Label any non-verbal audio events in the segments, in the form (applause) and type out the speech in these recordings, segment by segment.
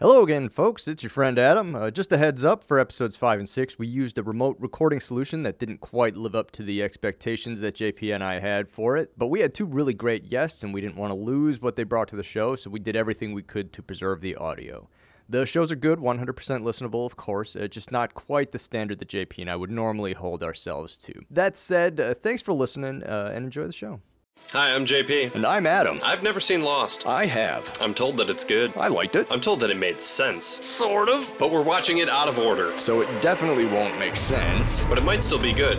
Hello again, folks. It's your friend Adam. Uh, just a heads up for episodes 5 and 6, we used a remote recording solution that didn't quite live up to the expectations that JP and I had for it. But we had two really great guests, and we didn't want to lose what they brought to the show, so we did everything we could to preserve the audio. The shows are good, 100% listenable, of course, uh, just not quite the standard that JP and I would normally hold ourselves to. That said, uh, thanks for listening uh, and enjoy the show. Hi, I'm JP. And I'm Adam. I've never seen Lost. I have. I'm told that it's good. I liked it. I'm told that it made sense. Sort of. But we're watching it out of order. So it definitely won't make sense. But it might still be good.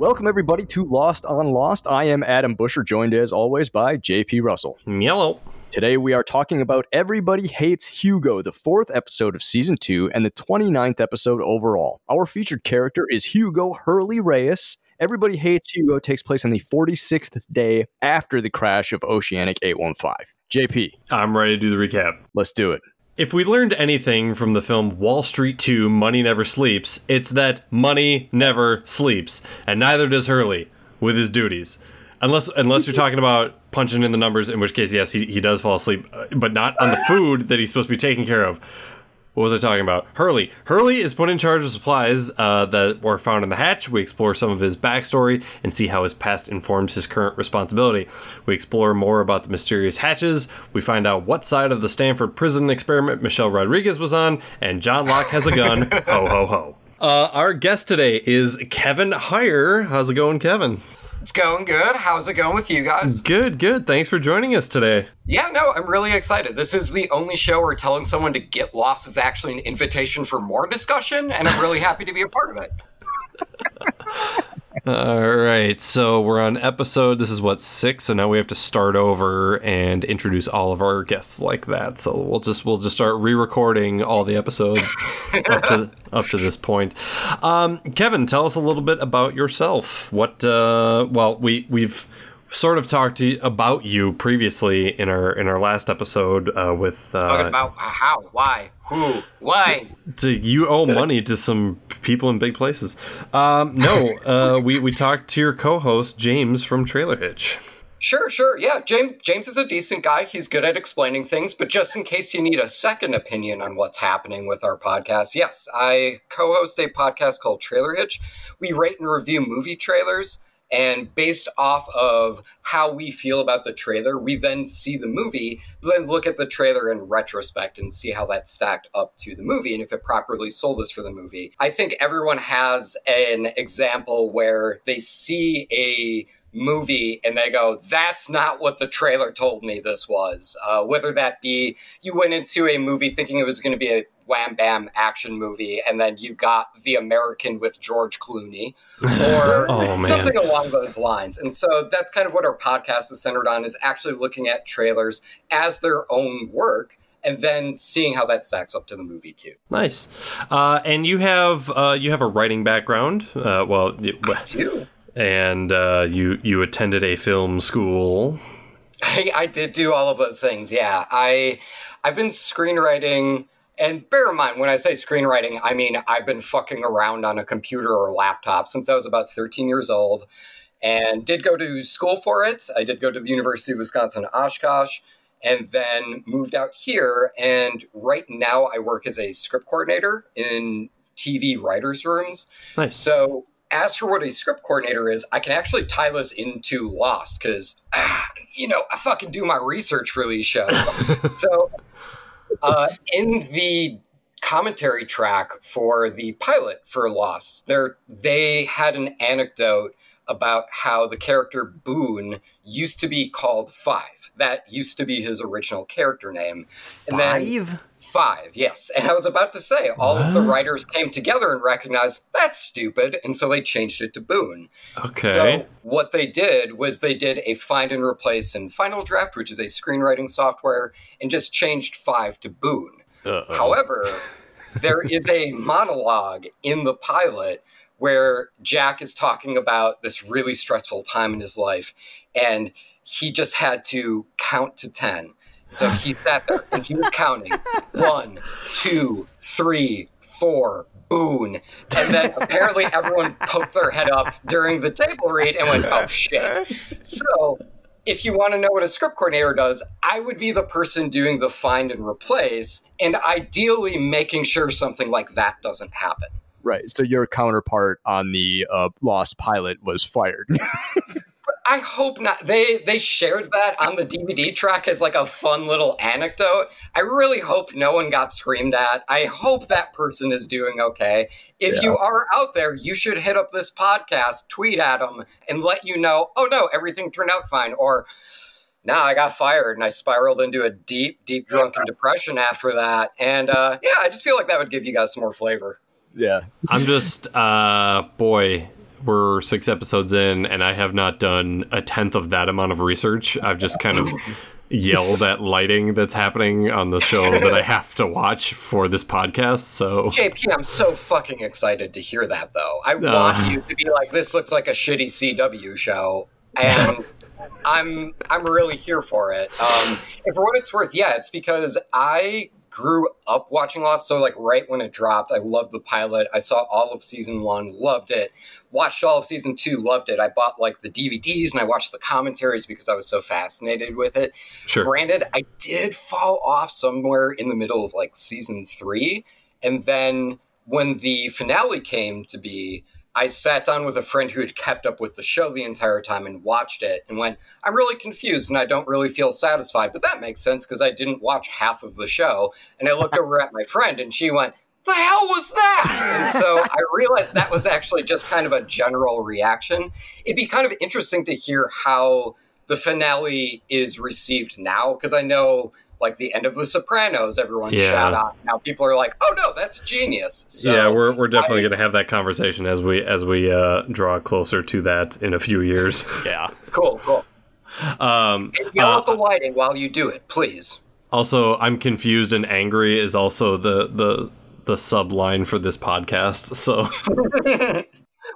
Welcome, everybody, to Lost on Lost. I am Adam Busher, joined as always by JP Russell. Yellow. Today, we are talking about Everybody Hates Hugo, the fourth episode of season two and the 29th episode overall. Our featured character is Hugo Hurley Reyes. Everybody Hates Hugo takes place on the 46th day after the crash of Oceanic 815. JP, I'm ready to do the recap. let's do it. If we learned anything from the film Wall Street 2 Money Never Sleeps, it's that money never sleeps, and neither does Hurley with his duties. Unless unless you're talking about punching in the numbers, in which case, yes, he, he does fall asleep, uh, but not on the food that he's supposed to be taking care of. What was I talking about? Hurley. Hurley is put in charge of supplies uh, that were found in the hatch. We explore some of his backstory and see how his past informs his current responsibility. We explore more about the mysterious hatches. We find out what side of the Stanford prison experiment Michelle Rodriguez was on, and John Locke has a gun. (laughs) ho, ho, ho. Uh, our guest today is Kevin Heyer. How's it going, Kevin? It's going good. How's it going with you guys? Good, good. Thanks for joining us today. Yeah, no, I'm really excited. This is the only show where telling someone to get lost is actually an invitation for more discussion, and I'm really happy to be a part of it. (laughs) All right, so we're on episode. This is what six, so now we have to start over and introduce all of our guests like that. So we'll just we'll just start re-recording all the episodes (laughs) up to up to this point. Um, Kevin, tell us a little bit about yourself. What? Uh, well, we we've sort of talked to you about you previously in our in our last episode uh, with Talking uh, about how, why, who, why. to you owe money to some people in big places. Um, no, uh, (laughs) we we talked to your co-host James from Trailer Hitch. Sure, sure. Yeah, James James is a decent guy. He's good at explaining things, but just in case you need a second opinion on what's happening with our podcast, yes, I co-host a podcast called Trailer Hitch. We rate and review movie trailers, and based off of how we feel about the trailer, we then see the movie, then look at the trailer in retrospect and see how that stacked up to the movie and if it properly sold us for the movie. I think everyone has an example where they see a movie and they go, that's not what the trailer told me this was. Uh, whether that be you went into a movie thinking it was going to be a wham bam action movie and then you got The American with George Clooney (laughs) or Oh, something along those lines. And so that's kind of what our podcast is centered on is actually looking at trailers as their own work and then seeing how that stacks up to the movie too. Nice, uh, and you have uh, you have a writing background. Uh, well, y- Too. and uh, you you attended a film school. I, (laughs) I did do all of those things. Yeah, I I've been screenwriting, and bear in mind when I say screenwriting, I mean I've been fucking around on a computer or laptop since I was about 13 years old, and did go to school for it. I did go to the University of Wisconsin Oshkosh, and then moved out here. And right now I work as a script coordinator in TV writers' rooms. Nice. So, as for what a script coordinator is, I can actually tie this into Lost because, ah, you know, I fucking do my research for these shows. (laughs) so, uh, in the commentary track for the pilot for Lost, there they had an anecdote about how the character Boone used to be called Five. That used to be his original character name. And then- Five? Five, yes. And I was about to say, all of the writers came together and recognized that's stupid, and so they changed it to Boone. Okay. So what they did was they did a find and replace in Final Draft, which is a screenwriting software, and just changed five to Boone. Uh-oh. However, there is a (laughs) monologue in the pilot where Jack is talking about this really stressful time in his life, and he just had to count to 10. So he sat there and he was counting one, two, three, four, Boone. And then apparently everyone poked their head up during the table read and went, oh shit. So if you want to know what a script coordinator does, I would be the person doing the find and replace and ideally making sure something like that doesn't happen. Right. So your counterpart on the uh, Lost pilot was fired. (laughs) I hope not. They they shared that on the DVD track as like a fun little anecdote. I really hope no one got screamed at. I hope that person is doing okay. If Yeah. you are out there, you should hit up this podcast, tweet at them, and let you know. Oh no, everything turned out fine. Or now I got fired and I spiraled into a deep, deep drunken depression after that. And uh, yeah, I just feel like that would give you guys some more flavor. yeah. I'm just, uh, boy, we're six episodes in, and I have not done a tenth of that amount of research. I've just kind of (laughs) yelled at lighting that's happening on the show that I have to watch for this podcast. So JP, I'm so fucking excited to hear that though. I want you to be like, this looks like a shitty CW show, and I'm I'm really here for it. Um, and for what it's worth, yeah, it's because I grew up watching Lost. So like right when it dropped, I loved the pilot. I saw all of season one, loved it. Watched all of season two, loved it. I bought like the DVDs and I watched the commentaries because I was so fascinated with it. sure. Granted, I did fall off somewhere in the middle of like season three. And then when the finale came to be, I sat down with a friend who had kept up with the show the entire time and watched it and went, I'm really confused and I don't really feel satisfied. But that makes sense because I didn't watch half of the show. And I looked over at my friend and she went, the hell was that? And so I realized that was actually just kind of a general reaction. It'd be kind of interesting to hear how the finale is received now because I know like the end of The Sopranos, everyone Yeah. shout out. Now people are like, "Oh no, that's genius." So, yeah, we're, we're definitely going to have that conversation as we as we uh, draw closer to that in a few years. (laughs) Yeah. cool, cool. Um, Yell uh, at the lighting while you do it, please. also, I'm confused and angry is also the the the subline for this podcast. So (laughs)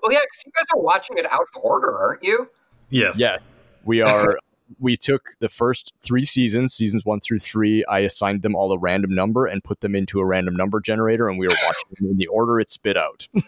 Well, yeah, because you guys are watching it out of order, aren't you? yes, Yeah. We are. we took the first three seasons, seasons one through three. I assigned them all a random number and put them into a random number generator, and we were watching them in the order it spit out. (laughs)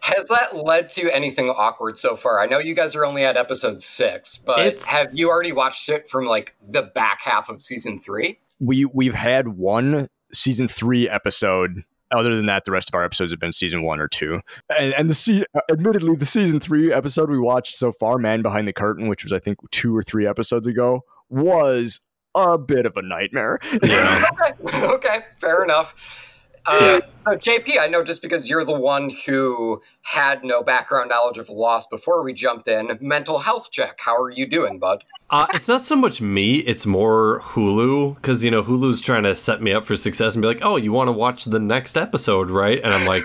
Has that led to anything awkward so far? I know you guys are only at episode six, but It's- have you already watched it from like the back half of season three? we we've had one season three episode. Other than that, the rest of our episodes have been season one or two. And, and the se- uh, admittedly, the season three episode we watched so far, "Man Behind the Curtain," which was I think two or three episodes ago, was a bit of a nightmare. yeah. okay, (laughs) okay, fair enough. Uh, So, JP, I know just because you're the one who had no background knowledge of Lost before we jumped in, mental health check. How are you doing, bud? Uh, it's not so much me; it's more Hulu because you know Hulu's trying to set me up for success and be like, "Oh, you want to watch the next episode, right?" And I'm like,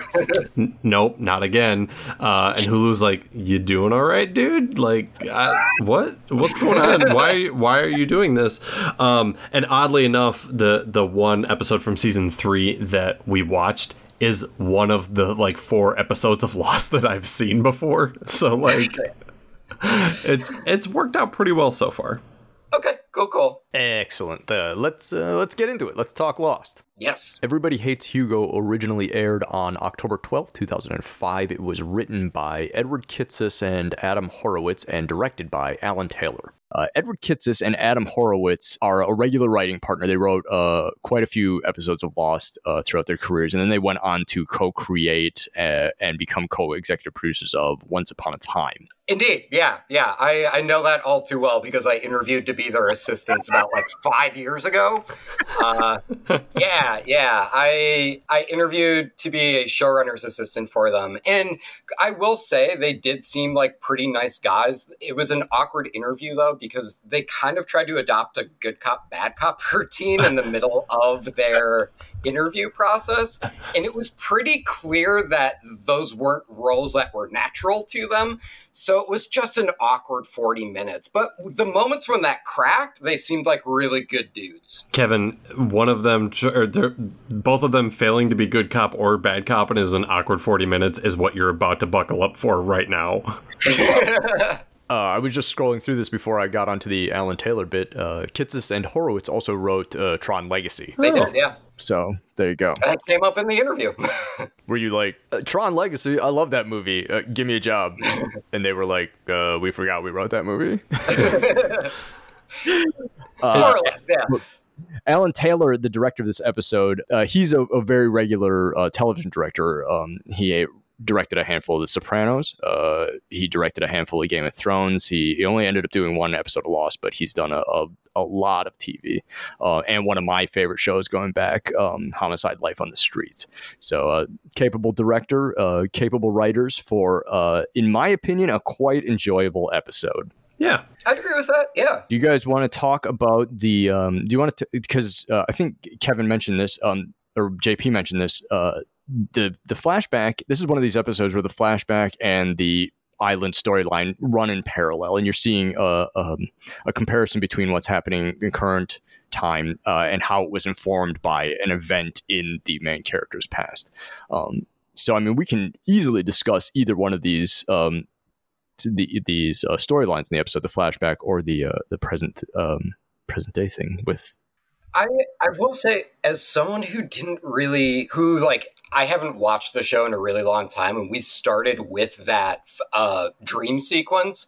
(laughs) "Nope, not again." Uh, and Hulu's like, "You doing all right, dude? Like, I, what? What's going on? Why? Why are you doing this?" Um, and oddly enough, the the one episode from season three that we watched is one of the like four episodes of Lost that I've seen before. So like, it's it's worked out pretty well so far. Okay, cool, cool. Excellent. Uh, let's uh, let's get into it. Let's talk Lost. Yes. Everybody Hates Hugo originally aired on October 12th, 2005. It was written by Edward Kitsis and Adam Horowitz and directed by Alan Taylor. Uh, Edward Kitsis and Adam Horowitz are a regular writing partner. They wrote uh, quite a few episodes of Lost uh, throughout their careers, and then they went on to co create uh, and become co executive producers of Once Upon a Time. Indeed, yeah, yeah. I, I know that all too well because I interviewed to be their assistants about like (laughs) five years ago. Uh, yeah, yeah. I I interviewed to be a showrunner's assistant for them, and I will say they did seem like pretty nice guys. It was an awkward interview though because they kind of tried to adopt a good cop bad cop (laughs) routine in the (laughs) middle of their interview process, and it was pretty clear that those weren't roles that were natural to them. So So it was just an awkward 40 minutes. But the moments when that cracked, they seemed like really good dudes. Kevin, one of them, or they're, both of them failing to be good cop or bad cop and is an awkward 40 minutes is what you're about to buckle up for right now. (laughs) Uh, I was just scrolling through this before I got onto the Alan Taylor bit. Uh, Kitsis and Horowitz also wrote uh, Tron Legacy. They did, yeah. So there you go. That came up in the interview. (laughs) Were you like, uh, Tron Legacy? I love that movie. Uh, give me a job. (laughs) and they were like, uh, we forgot we wrote that movie. (laughs) More or less, yeah. Alan Taylor, the director of this episode, uh, he's a, a very regular uh, television director. Um, he directed a handful of The Sopranos. Uh, he directed a handful of Game of Thrones. He, he only ended up doing one episode of Lost, but he's done a, a, a lot of TV. Uh, and one of my favorite shows going back, um, Homicide Life on the Streets. So, uh, capable director, uh, capable writers for, uh, in my opinion, a quite enjoyable episode. Yeah. I'd agree with that. Yeah. Do you guys want to talk about the? Um, do you want to? Because uh, I think Kevin mentioned this, um, or JP mentioned this. The the flashback. This is one of these episodes where the flashback and the island storyline run in parallel, and you're seeing a, um, a comparison between what's happening in current time uh, and how it was informed by an event in the main character's past. Um, so, I mean, we can easily discuss either one of these um, the, these uh, storylines in the episode, the flashback or the uh, the present um, present day thing with. I I will say, as someone who didn't really who like I haven't watched the show in a really long time, and we started with that uh, dream sequence.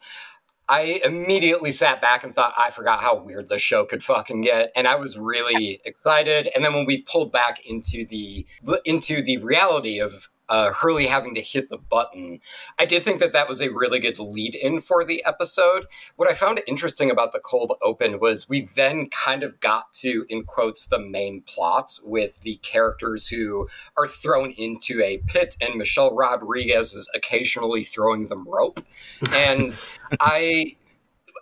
I immediately sat back and thought, I forgot how weird the show could fucking get, and I was really excited. And then when we pulled back into the into the reality of uh, Hurley having to hit the button. I did think that that was a really good lead in for the episode. What I found interesting about the cold open was we then kind of got to, in quotes, the main plot with the characters who are thrown into a pit, and Michelle Rodriguez is occasionally throwing them rope. (laughs) And I.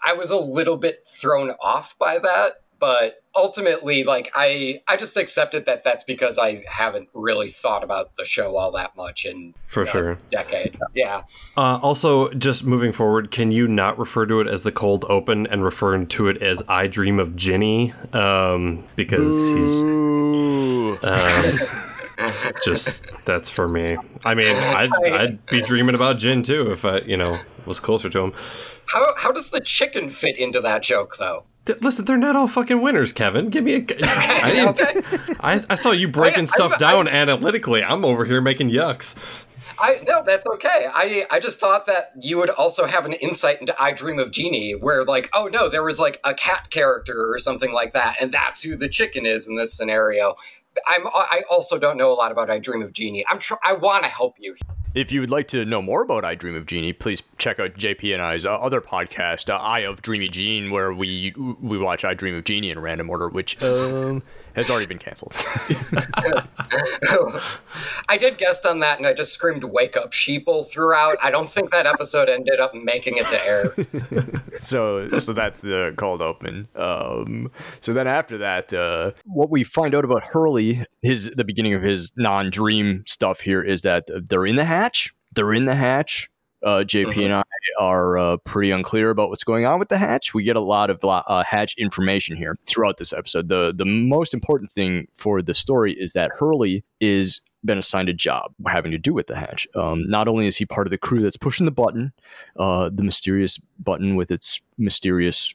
I was a little bit thrown off by that but ultimately like i i just accepted that that's because i haven't really thought about the show all that much in for sure. decade. Yeah. Uh, also just moving forward can you not refer to it as the cold open and referring to it as i dream of Jeannie? Um, because Ooh. he's um, just that's for me. I mean I'd, (laughs) I'd be dreaming about gin too if i you know was closer to him. How, how does the chicken fit into that joke though Listen, they're not all fucking winners, Kevin. Give me a. (laughs) I, okay. I, I saw you breaking I, stuff down analytically. I'm over here making yucks. I no, that's okay. I I just thought that you would also have an insight into I Dream of Jeannie, where like, oh no, there was like a cat character or something like that, and that's who the chicken is in this scenario. I'm I also don't know a lot about I Dream of Jeannie. I'm tr- I want to help you. If you would like to know more about I Dream of Jeannie, please check out JP and I's uh, other podcast, uh, Eye of Dreamy Jean, where we we watch I Dream of Jeannie in random order, which um, has already been canceled. (laughs) I did guest on that, and I just screamed "Wake up, sheeple!" throughout. I don't think that episode ended up making it to air. (laughs) so, so that's the cold open. Um, so then after that, uh, what we find out about Hurley, his the beginning of his non-dream stuff here is that they're in the hatch. They're in the hatch. Uh, JP and I are uh, pretty unclear about what's going on with the hatch. We get a lot of uh, hatch information here throughout this episode. the The most important thing for the story is that Hurley is been assigned a job having to do with the hatch. Um, not only is he part of the crew that's pushing the button, uh, the mysterious button with its mysterious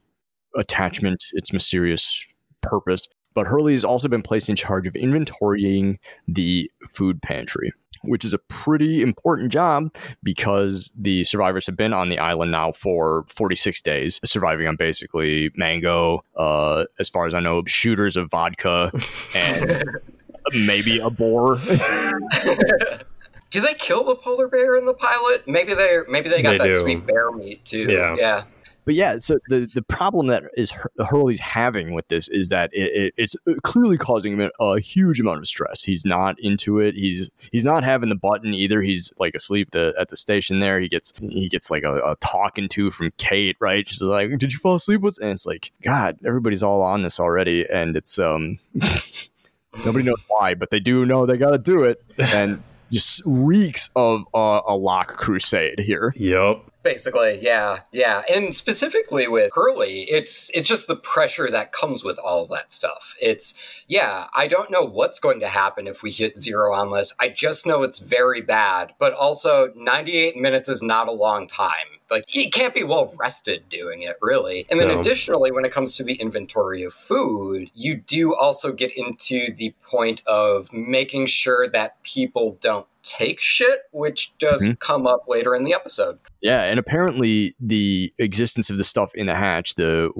attachment, its mysterious purpose, but Hurley has also been placed in charge of inventorying the food pantry which is a pretty important job because the survivors have been on the island now for 46 days, surviving on basically mango, uh, as far as I know, shooters of vodka (laughs) and maybe a boar. (laughs) do they kill the polar bear in the pilot? Maybe they maybe they got they that do. sweet bear meat too. Yeah. yeah but yeah, so the the problem that is Hurley's having with this is that it, it, it's clearly causing him a huge amount of stress. He's not into it. He's he's not having the button either. He's like asleep the, at the station there. He gets he gets like a, a talking to from Kate, right? She's like, "Did you fall asleep?" And it's like, God, everybody's all on this already, and it's um. (laughs) Nobody knows why, but they do know they got to do it. And just reeks of uh, a Locke crusade here. Yep. Basically, yeah, yeah, and specifically with Hurley, it's it's just the pressure that comes with all of that stuff. It's yeah, I don't know what's going to happen if we hit zero on this. I just know it's very bad, but also 98 minutes is not a long time. Like you can't be well rested doing it, really. And then No. additionally, when it comes to the inventory of food, you do also get into the point of making sure that people don't take shit, which does Mhm. come up later in the episode. Yeah, and apparently the existence of the stuff in the hatch, the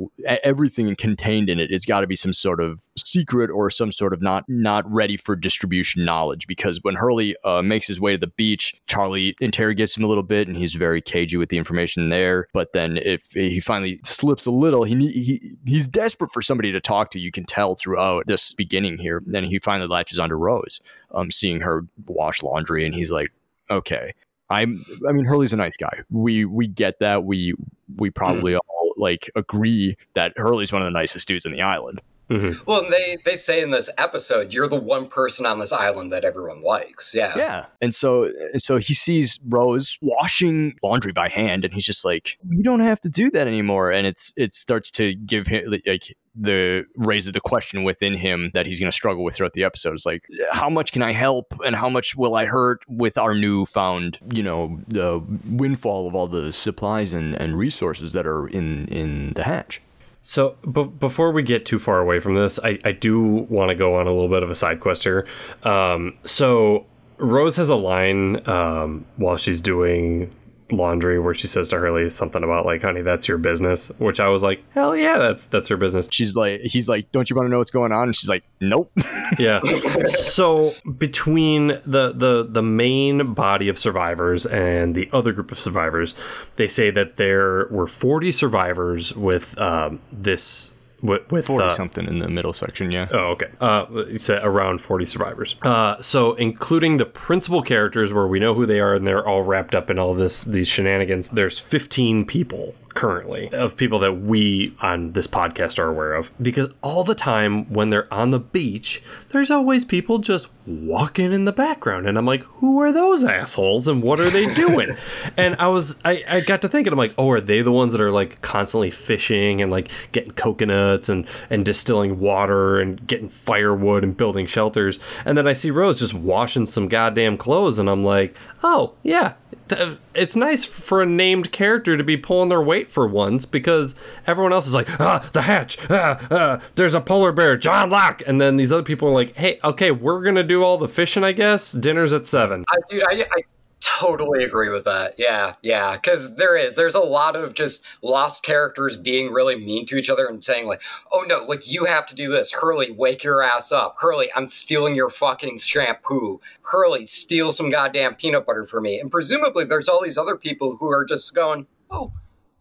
everything contained in it, has got to be some sort of secret or some sort of not not ready for distribution knowledge. Because when Hurley uh, makes his way to the beach, Charlie interrogates him a little bit, and he's very cagey with the information there. But then if he finally slips a little, he he he's desperate for somebody to talk to. You can tell throughout this beginning here. Then he finally latches onto Rose, um, seeing her wash laundry, and he's like, okay. I'm I mean Hurley's a nice guy. We we get that. We we probably all like agree that Hurley's one of the nicest dudes in the island. Mm-hmm. Well, and they they say in this episode, you're the one person on this island that everyone likes. Yeah. Yeah. And so and so he sees Rose washing laundry by hand and he's just like, You don't have to do that anymore. And it's it starts to give him like the raises the question within him that he's going to struggle with throughout the episode. It's like, how much can I help, and how much will I hurt with our newfound, you know, the windfall of all the supplies and, and resources that are in in the hatch. So, b- before we get too far away from this, I, I do want to go on a little bit of a side quest here. Um, so, Rose has a line um, while she's doing laundry where she says to Hurley something about like, "Honey, that's your business," which I was like, "Hell yeah, that's that's her business." She's like, he's like, don't you want to know what's going on? And she's like, nope. (laughs) Yeah. so between the, the the main body of survivors and the other group of survivors, they say that there were 40 survivors with um, this with, with Forty uh, something in the middle section, yeah. Oh, okay. Uh, said around 40 survivors. Uh, so, including the principal characters where we know who they are and they're all wrapped up in all this these shenanigans, there's 15 people currently of people that we on this podcast are aware of. Because all the time when they're on the beach, there's always people just walking in the background. And I'm like, who are those assholes and what are they (laughs) doing? and I was, I, I got to thinking, I'm like, oh, are they the ones that are like constantly fishing and like getting coconuts and, and distilling water and getting firewood and building shelters? And then I see Rose just washing some goddamn clothes and I'm like, oh, yeah. It's nice for a named character to be pulling their weight for once because everyone else is like, ah, the hatch, ah, ah, there's a polar bear, John Locke. And then these other people are like, hey, okay, we're to do all the fishing, I guess. Dinner's at seven. I, I, I totally agree with that. Yeah, yeah, because there is. There's a lot of just lost characters being really mean to each other and saying like, "Oh no, like you have to do this." Hurley, wake your ass up. Hurley, I'm stealing your fucking shampoo. Hurley, steal some goddamn peanut butter for me. And presumably, there's all these other people who are just going, "Oh."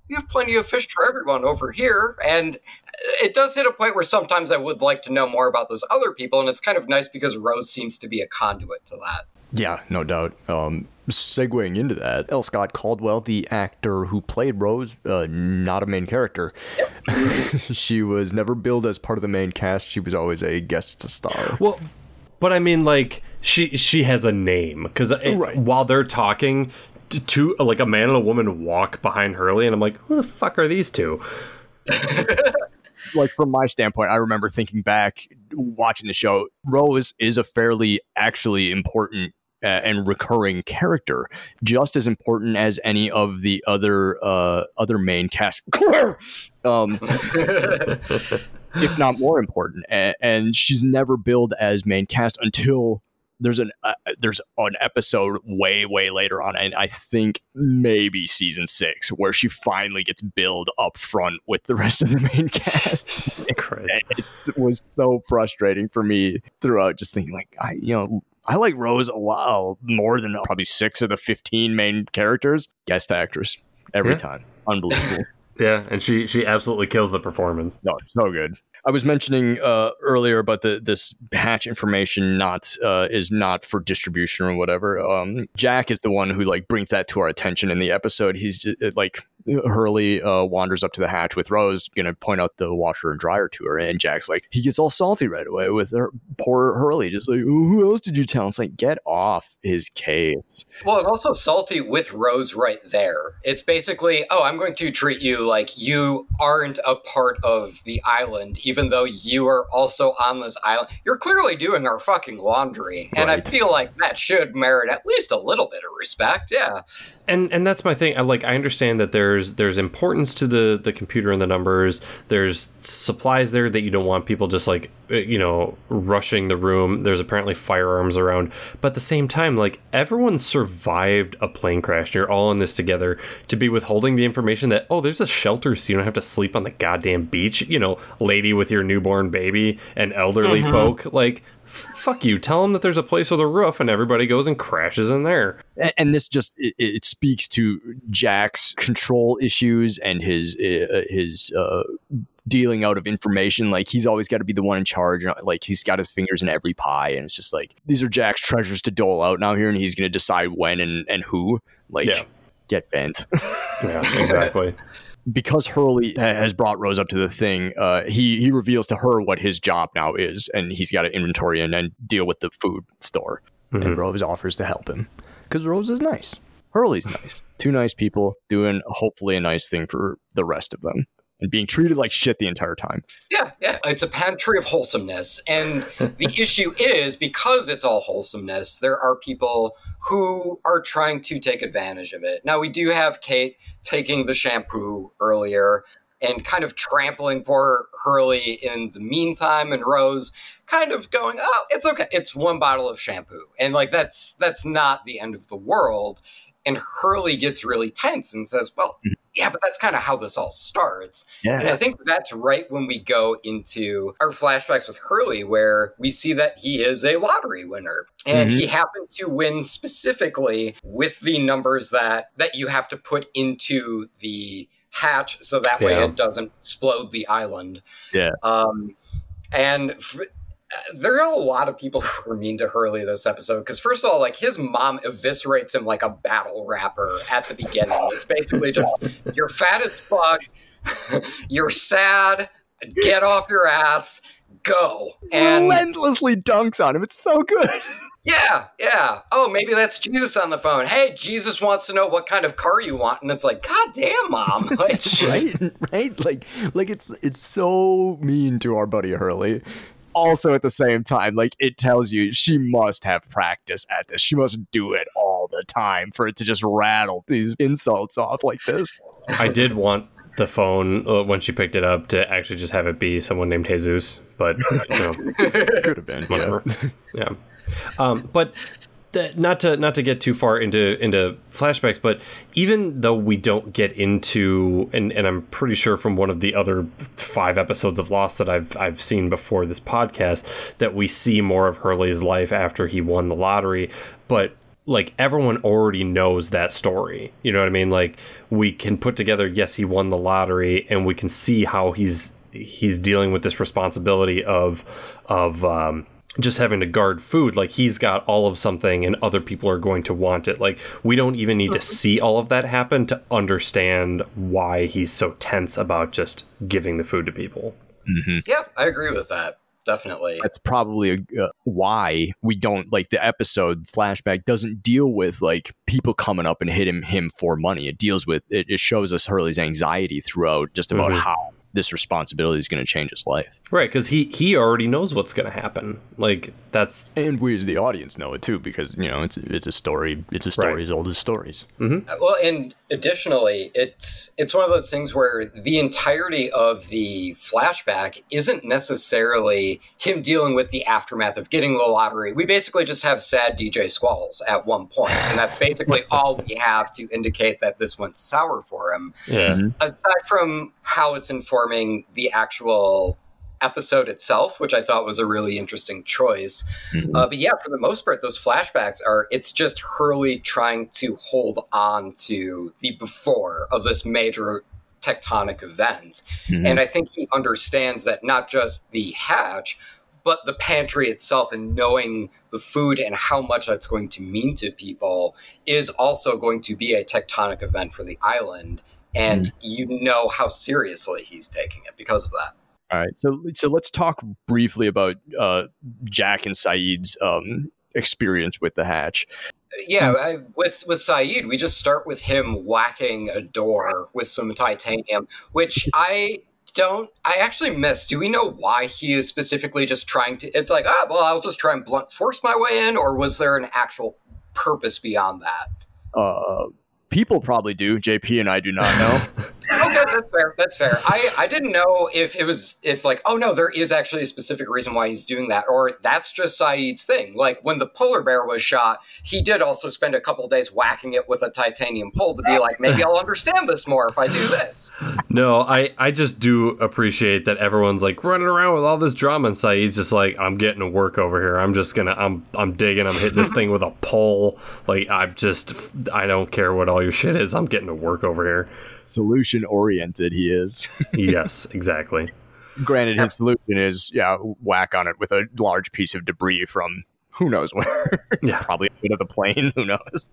We have plenty of fish for everyone over here. And it does hit a point where sometimes I would like to know more about those other people. And it's kind of nice because Rose seems to be a conduit to that. Yeah, no doubt. Um, segueing into that, L. Scott Caldwell, the actor who played Rose, uh, not a main character. (laughs) she was never billed as part of the main cast. She was always a guest star. Well, but I mean, like she she has a name because Right. while they're talking, t- two like a man and a woman walk behind Hurley, and I'm like, who the fuck are these two? like from my standpoint, I remember thinking back watching the show. Rose is a fairly actually important and recurring character, just as important as any of the other uh, other main cast. (laughs) um, if not more important, and, and she's never billed as main cast until there's an uh, there's an episode way way later on, and I think maybe season six where she finally gets billed up front with the rest of the main (laughs) cast. It was so frustrating for me throughout, just thinking like I you know. I like Rose a lot more than probably six of the 15 main characters. Guest actress every Yeah. time. Unbelievable. (laughs) Yeah, and she she absolutely kills the performance. No, so good. I was mentioning uh, earlier about the this hatch information not uh, is not for distribution or whatever. Um, Jack is the one who like brings that to our attention in the episode. He's just, like Hurley uh, wanders up to the hatch with Rose, gonna point out the washer and dryer to her, and Jack's like, he gets all salty right away with her poor Hurley, just like, who else did you tell? It's like, get off his case. Well, and also salty with Rose right there. It's basically, oh, I'm going to treat you like you aren't a part of the island, even though you are also on this island. You're clearly doing our fucking laundry, and I feel like that should merit at least a little bit of respect. Yeah. And and that's my thing. I like I understand that there's there's importance to the the computer and the numbers. There's supplies there that you don't want people just like uh, you know rushing the room. There's apparently firearms around, but at the same time, like everyone survived a plane crash. You're all in this together to be withholding the information that oh, there's a shelter so you don't have to sleep on the goddamn beach. You know, lady with your newborn baby and elderly folk like. Fuck you. Tell them that there's a place with a roof and everybody goes and crashes in there. and, and this just it, it speaks to Jack's control issues and his uh, his uh, dealing out of information. Like he's always got to be the one in charge. and, Like he's got his fingers in every pie, and it's just like these are Jack's treasures to dole out now here, and he's going to decide when and and who. Like Yeah. get bent. (laughs) Yeah, exactly. (laughs) because Hurley has brought Rose up to the thing, uh, he he reveals to her what his job now is, and he's got to inventory and then deal with the food store. And Rose offers to help him because Rose is nice. Hurley's nice. Two nice people doing hopefully a nice thing for the rest of them, and being treated like shit the entire time. Yeah, yeah. It's a pantry of wholesomeness. And the (laughs) issue is because it's all wholesomeness, there are people who are trying to take advantage of it. Now, we do have Kate taking the shampoo earlier and kind of trampling poor Hurley in the meantime, and Rose kind of going, "Oh, it's okay. It's one bottle of shampoo." And like that's that's not the end of the world. And Hurley gets really tense and says, "Well, yeah, but that's kind of how this all starts." And I think that's right when we go into our flashbacks with Hurley, where we see that he is a lottery winner. And he happened to win specifically with the numbers that that you have to put into the hatch so that way it doesn't explode the island. Yeah. Um, and f- there are a lot of people (laughs) who are mean to Hurley this episode because first of all, like his mom eviscerates him like a battle rapper at the beginning. It's basically just (laughs) you're fat as fuck, (laughs) you're sad, get off your ass, go. And relentlessly dunks on him. It's so good. yeah, yeah. Oh, maybe that's Jesus on the phone. Hey, Jesus wants to know what kind of car you want, and it's like, God damn, mom. Like, right right like like it's it's so mean to our buddy hurley also at the same time like it tells you she must have practice at this she must do it all the time for it to just rattle these insults off like this I did want the phone uh, when she picked it up to actually just have it be someone named Jesus, but you know, (laughs) could have been whatever. Yeah. Um, but th- not to not to get too far into into flashbacks, but even though we don't get into and, and I'm pretty sure from one of the other five episodes of Lost that I've I've seen before this podcast that we see more of Hurley's life after he won the lottery, but like everyone already knows that story. You know what I mean? Like we can put together yes, he won the lottery and we can see how he's he's dealing with this responsibility of of um just having to guard food like he's got all of something and other people are going to want it like we don't even need to see all of that happen to understand why he's so tense about just giving the food to people yeah, I agree with that. Definitely. that's probably a, uh, why we don't like the episode flashback doesn't deal with like people coming up and hitting him for money it deals with it, it shows us hurley's anxiety throughout just about Mhm. how this responsibility is going to change his life. Right because he he already knows what's going to happen. Like that's and we as the audience know it too because you know it's it's a story it's a story Right. as old as stories. Mm-hmm. Well, and additionally, it's it's one of those things where the entirety of the flashback isn't necessarily him dealing with the aftermath of getting the lottery. We basically just have sad DJ Qualls at one point, and that's basically (laughs) all we have to indicate that this went sour for him. yeah mm-hmm. aside from how it's informing the actual episode itself, which I thought was a really interesting choice. Uh, but yeah, for the most part, those flashbacks are it's just Hurley trying to hold on to the before of this major tectonic event. Mhm. And I think he understands that not just the hatch, but the pantry itself and knowing the food and how much that's going to mean to people is also going to be a tectonic event for the island. and you know how seriously he's taking it because of that. All right, so so let's talk briefly about uh, Jack and Sayid's um, experience with the hatch. Yeah, I, with with Sayid, we just start with him whacking a door with some titanium, which I don't. I actually miss. Do we know why he is specifically just trying to? It's like, ah, well, I'll just try and blunt force my way in, or was there an actual purpose beyond that? Uh, people probably do. JP and I do not know. (laughs) okay, that's fair. That's fair. I, I didn't know if it was if like oh no, there is actually a specific reason why he's doing that, or that's just Sayid's thing. Like when the polar bear was shot, he did also spend a couple days whacking it with a titanium pole to be like, maybe I'll understand this more if I do this. No, I I just do appreciate that everyone's like running around with all this drama, and Sayid's just like, I'm getting to work over here. I'm just gonna I'm I'm digging. I'm hitting this thing with a pole. Like I've just I don't care what all your shit is. I'm getting to work over here. Solution oriented, he is. (laughs) yes, exactly. Granted, his solution is yeah, whack on it with a large piece of debris from who knows where. (laughs) Yeah. probably of the plane. Who knows?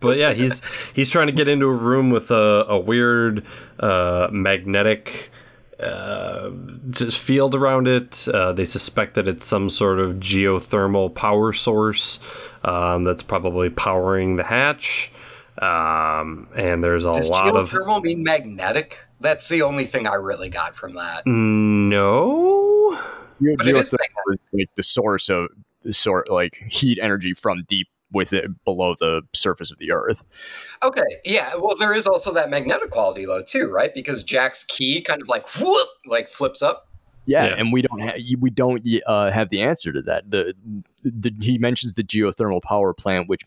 But yeah, he's he's trying to get into a room with a, a weird uh, magnetic uh, just field around it. Uh, they suspect that it's some sort of geothermal power source um, that's probably powering the hatch. Um, and there's a Does lot of geothermal mean magnetic? That's the only thing I really got from that. no. Geo- But it is geothermal is like the source of the sort like heat energy from deep with it below the surface of the earth. Okay, yeah. Well, there is also that magnetic quality though too, right? Because Jack's key kind of like whoop, like flips up. Yeah, Yeah. and we don't ha- we don't uh, have the answer to that. The, the he mentions the geothermal power plant, which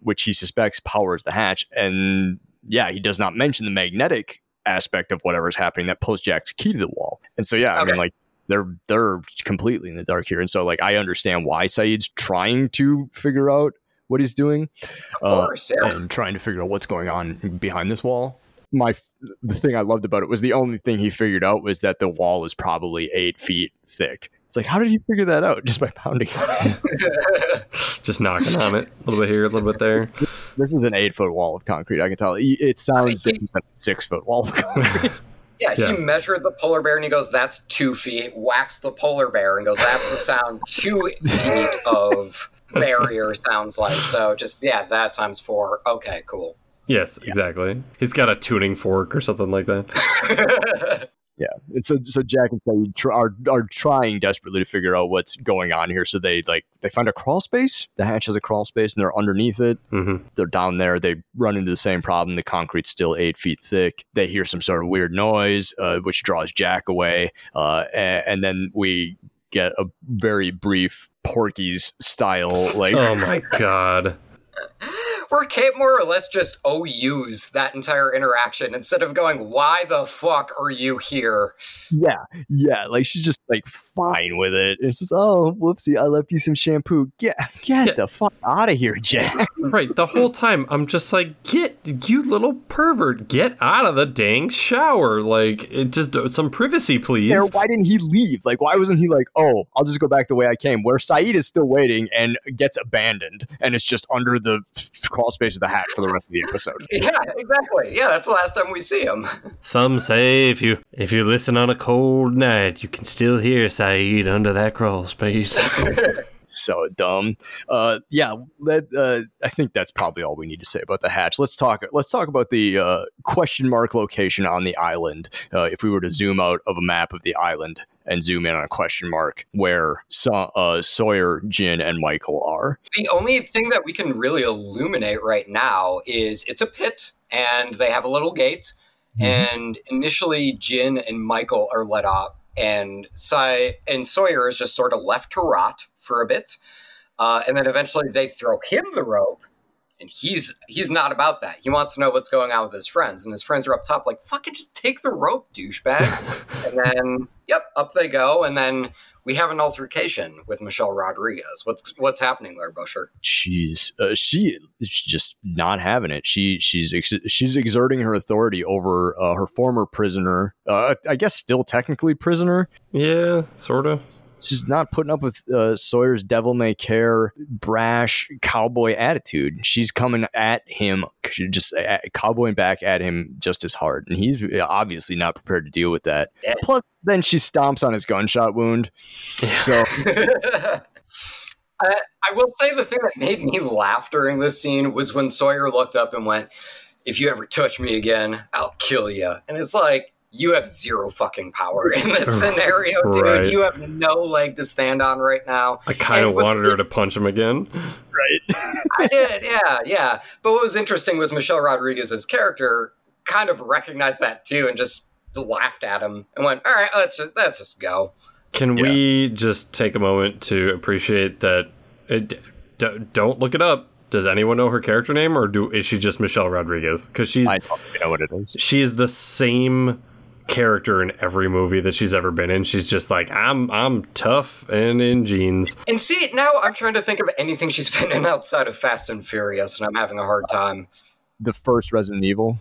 which he suspects powers the hatch, and yeah, he does not mention the magnetic aspect of whatever's happening that pulls Jack's key to the wall. And so yeah, I mean like they're they're completely in the dark here, and so like I understand why Sayid's trying to figure out what he's doing Of Uh, course, yeah. and trying to figure out what's going on behind this wall. My the thing I loved about it was the only thing he figured out was that the wall is probably eight feet thick. It's like, how did you figure that out? (laughs) Just by pounding. it. (laughs) Just knocking on it a little bit here, a little bit there. this is an eight foot wall of concrete. I can tell. It it sounds he- different than a six foot wall of concrete. Yeah, (laughs) Yeah. he measured the polar bear and he goes, "That's two feet." Whacks the polar bear and goes, "That's the sound two feet of barrier sounds like." So just yeah, that times four. Okay, cool. Yes, exactly. He's got a tuning fork or something like that. Yeah. And so so Jack and Sayid tr- are are trying desperately to figure out what's going on here. So they like they find a crawl space. The hatch has a crawl space, and they're underneath it. hmm they're down there. They run into the same problem. The concrete's still eight feet thick. They hear some sort of weird noise, uh, which draws Jack away. Uh, and, and then we get a very brief Porky's style, like Oh my god. Where Kate more or less just OUs that entire interaction instead of going, "Why the fuck are you here?" yeah, yeah, like she's just like fine with it. It's just oh, whoopsie, I left you some shampoo. Get get Yeah. the fuck out of here, Jack. (laughs) Right, the whole time I'm just like, get you little pervert, get out of the dang shower. Like, it just some privacy, please. There, why didn't he leave? Like, why wasn't he like, oh, I'll just go back the way I came? Where Sayid is still waiting and gets abandoned, and it's just under the crawl space of the hatch for the rest of the episode. (laughs) Yeah, exactly. Yeah, that's the last time we see him. (laughs) Some say if you if you listen on a cold night, you can still hear Sayid under that crawl space. (laughs) So dumb. Uh, yeah, that, uh, I think that's probably all we need to say about the hatch. Let's talk. Let's talk about the uh, question mark location on the island. Uh, if we were to zoom out of a map of the island and zoom in on a question mark where Sa- uh, Sawyer, Jin, and Michael are. The only thing that we can really illuminate right now is it's a pit and they have a little gate. And initially, Jin and Michael are let out, and Sai and Sawyer is just sort of left to rot for a bit. Uh, and then eventually they throw him the rope, and he's he's not about that. He wants to know what's going on with his friends, and his friends are up top, like fucking just take the rope, douchebag. (laughs) and then, yep, up they go, and then we have an altercation with Michelle Rodriguez. What's what's happening there, Busher? she's uh, she is just not having it. She she's ex- she's exerting her authority over uh, her former prisoner. Uh, I guess still technically prisoner. yeah, sorta. She's not putting up with uh, Sawyer's devil may care, brash cowboy attitude. She's coming at him, just uh, cowboying back at him just as hard, and he's obviously not prepared to deal with that. Plus, then she stomps on his gunshot wound. So (laughs) I, I will say the thing that made me laugh during this scene was when Sawyer looked up and went, "If you ever touch me again, I'll kill you." And it's like you have zero fucking power in this (laughs) scenario, dude. Right. You have no leg to stand on right now. I kind of wanted her to punch him again. Right. (laughs) I did, yeah, yeah. But what was interesting was Michelle Rodriguez's character kind of recognized that too and just laughed at him and went, "All right, let's just, let's just go." Can Yeah. we just take a moment to appreciate that? It, d- don't look it up. Does anyone know her character name, or do is she just Michelle Rodriguez? Because she's I don't know what it is. she is the same character in every movie that she's ever been in. She's just like I'm I'm tough and in jeans. And see, now I'm trying to think of anything she's been in outside of Fast and Furious, and I'm having a hard time. The first Resident Evil,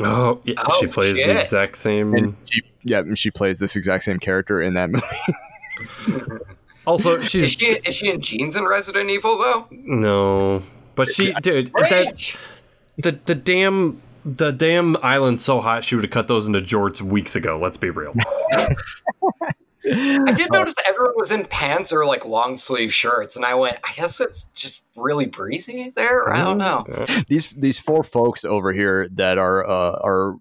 Oh, yeah, Oh, she plays the exact same. and she, yeah, she plays this exact same character in that (laughs) movie. (laughs) also, Is she's she is she in jeans in Resident Evil though? no, but she dude that, the the damn. The damn island's so hot she would have cut those into jorts weeks ago. Let's be real. (laughs) I did notice that everyone was in pants or like long sleeve shirts, and I went, I guess it's just really breezy there. I don't know. (laughs) these these four folks over here that are uh, are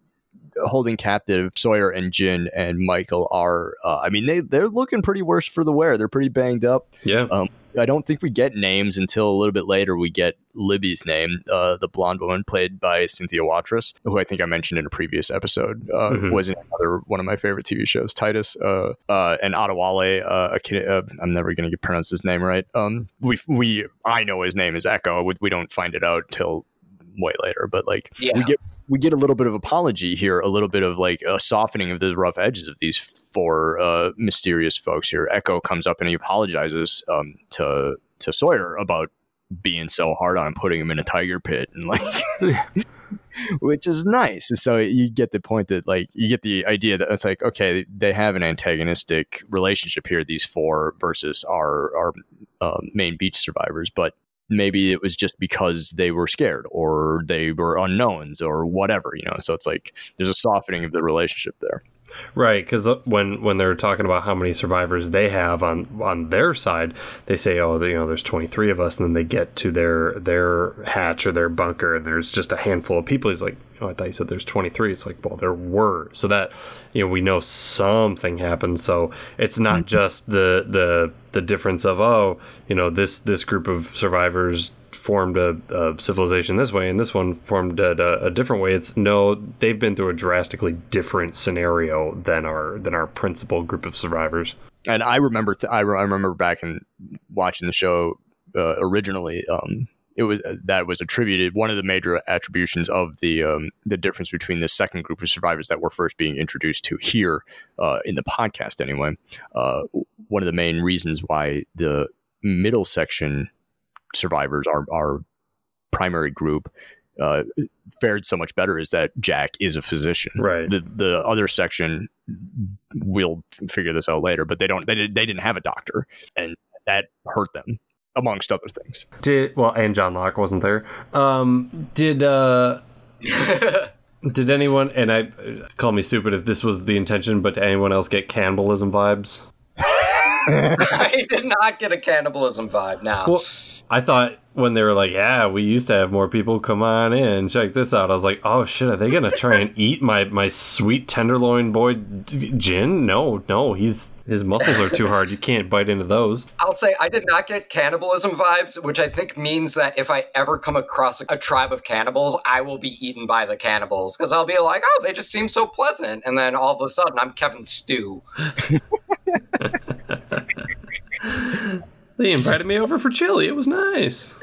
holding captive Sawyer and Jin and Michael are uh, I mean they they're looking pretty worse for the wear. They're pretty banged up. Yeah. Um, I don't think we get names until a little bit later. We get Libby's name, uh, the blonde woman played by Cynthia Watros, who I think I mentioned in a previous episode, uh, Mhm. was in another one of my favorite TV shows, Titus, uh, uh, and Adewale. Uh, a kid, uh, I'm never going to pronounce his name right. Um, we we I know his name is Eko. We, we don't find it out till way later, but like Yeah. we get we get a little bit of apology here, a little bit of like a softening of the rough edges of these four uh, mysterious folks here. Eko comes up and he apologizes um, to to Sawyer about being so hard on putting him in a tiger pit, and like, (laughs) which is nice. And so you get the point that like you get the idea that it's like okay, they have an antagonistic relationship here, these four versus our our uh, main beach survivors, but maybe it was just because they were scared or they were unknowns or whatever, you know. So it's like there's a softening of the relationship there. Right, because uh, when when they're talking about how many survivors they have on on their side, they say, "Oh, you know, there's 23 of us," and then they get to their their hatch or their bunker, and there's just a handful of people. He's like, "Oh, I thought you said there's 23." It's like, well, there were, so that you know, we know something happened. So it's not mm-hmm. just the the the difference of oh, you know, this this group of survivors formed a, a civilization this way and this one formed a, a different way it's no they've been through a drastically different scenario than our than our principal group of survivors And I remember, th- I, re- I remember back in watching the show uh, originally. Um, it was that was attributed one of the major attributions of the um, the difference between the second group of survivors that we're first being introduced to here uh, in the podcast. Anyway, uh, one of the main reasons why the middle section survivors, our our primary group, uh, fared so much better is that Jack is a physician. Right. The the other section, we'll figure this out later, but they don't. They did, they didn't have a doctor, and that hurt them amongst other things. did well and john locke wasn't there um did uh (laughs) did anyone and i call me stupid if this was the intention but did anyone else get cannibalism vibes (laughs) I did not get a cannibalism vibe now. Well, I thought when they were like, "Yeah, we used to have more people come on in, check this out." I was like, "Oh shit, are they gonna try and eat my my sweet tenderloin boy D- Jin?" No, no, he's his muscles are too hard. You can't bite into those. I'll say I did not get cannibalism vibes, which I think means that if I ever come across a, a tribe of cannibals, I will be eaten by the cannibals because I'll be like, oh, they just seem so pleasant, and then all of a sudden I'm Kevin Stew. (laughs) (laughs) They invited me over for chili. It was nice.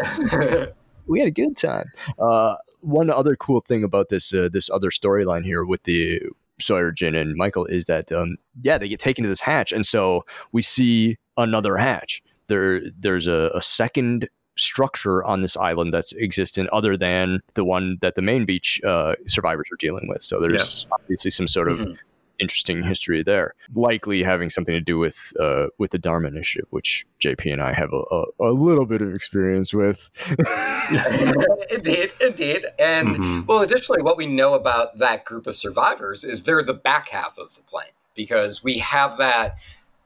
(laughs) we had a good time. Uh, one other cool thing about this uh, this other storyline here with the Sawyer, Jin, and Michael is that um, yeah, they get taken to this hatch, and so we see another hatch. There, there's a, a second structure on this island that's existent other than the one that the main beach uh, survivors are dealing with. So there's obviously some sort of Mhm. Interesting history there. Likely having something to do with uh, with the Dharma Initiative, which JP and I have a, a, a little bit of experience with. (laughs) indeed, indeed. And mm-hmm. well, additionally, what we know about that group of survivors is they're the back half of the plane because we have that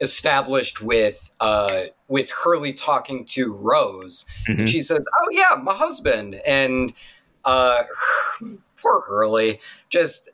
established with uh, with Hurley talking to Rose, mm-hmm. and she says, "Oh yeah, my husband," and uh, (sighs) poor Hurley just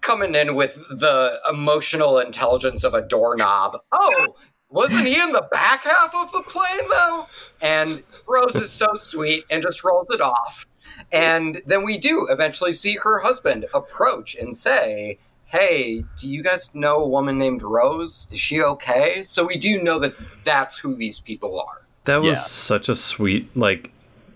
coming in with the emotional intelligence of a doorknob. Oh, wasn't he in the back half of the plane though? And Rose is so sweet and just rolls it off. And then we do eventually see her husband approach and say, Hey, do you guys know a woman named Rose? Is she okay? So we do know that that's who these people are. That was yeah. such a sweet, like,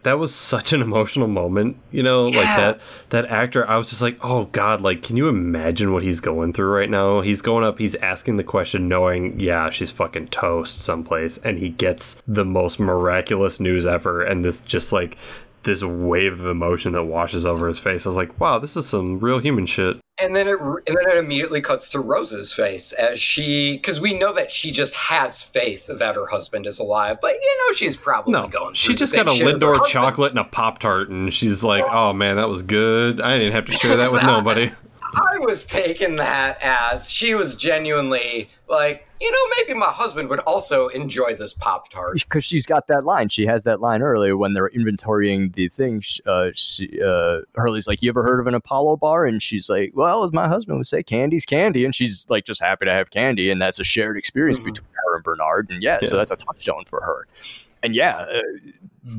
that was such an emotional moment you know yeah. like that that actor i was just like oh god like can you imagine what he's going through right now he's going up he's asking the question knowing yeah she's fucking toast someplace and he gets the most miraculous news ever and this just like this wave of emotion that washes over his face. I was like, wow, this is some real human shit. And then it and then it immediately cuts to Rose's face as she because we know that she just has faith that her husband is alive, but you know she's probably no, going. She just got a Lindor chocolate and a Pop Tart, and she's like, "Oh man, that was good. I didn't have to share that with (laughs) nobody." I was taking that as she was genuinely like, you know, maybe my husband would also enjoy this Pop Tart. Because (laughs) she's got that line. She has that line earlier when they're inventorying the thing. Uh, she, uh, Hurley's like, You ever heard of an Apollo bar? And she's like, Well, as my husband would say, candy's candy. And she's like, just happy to have candy. And that's a shared experience mm-hmm. between her and Bernard. And yeah, yeah, so that's a touchstone for her. And yeah, uh,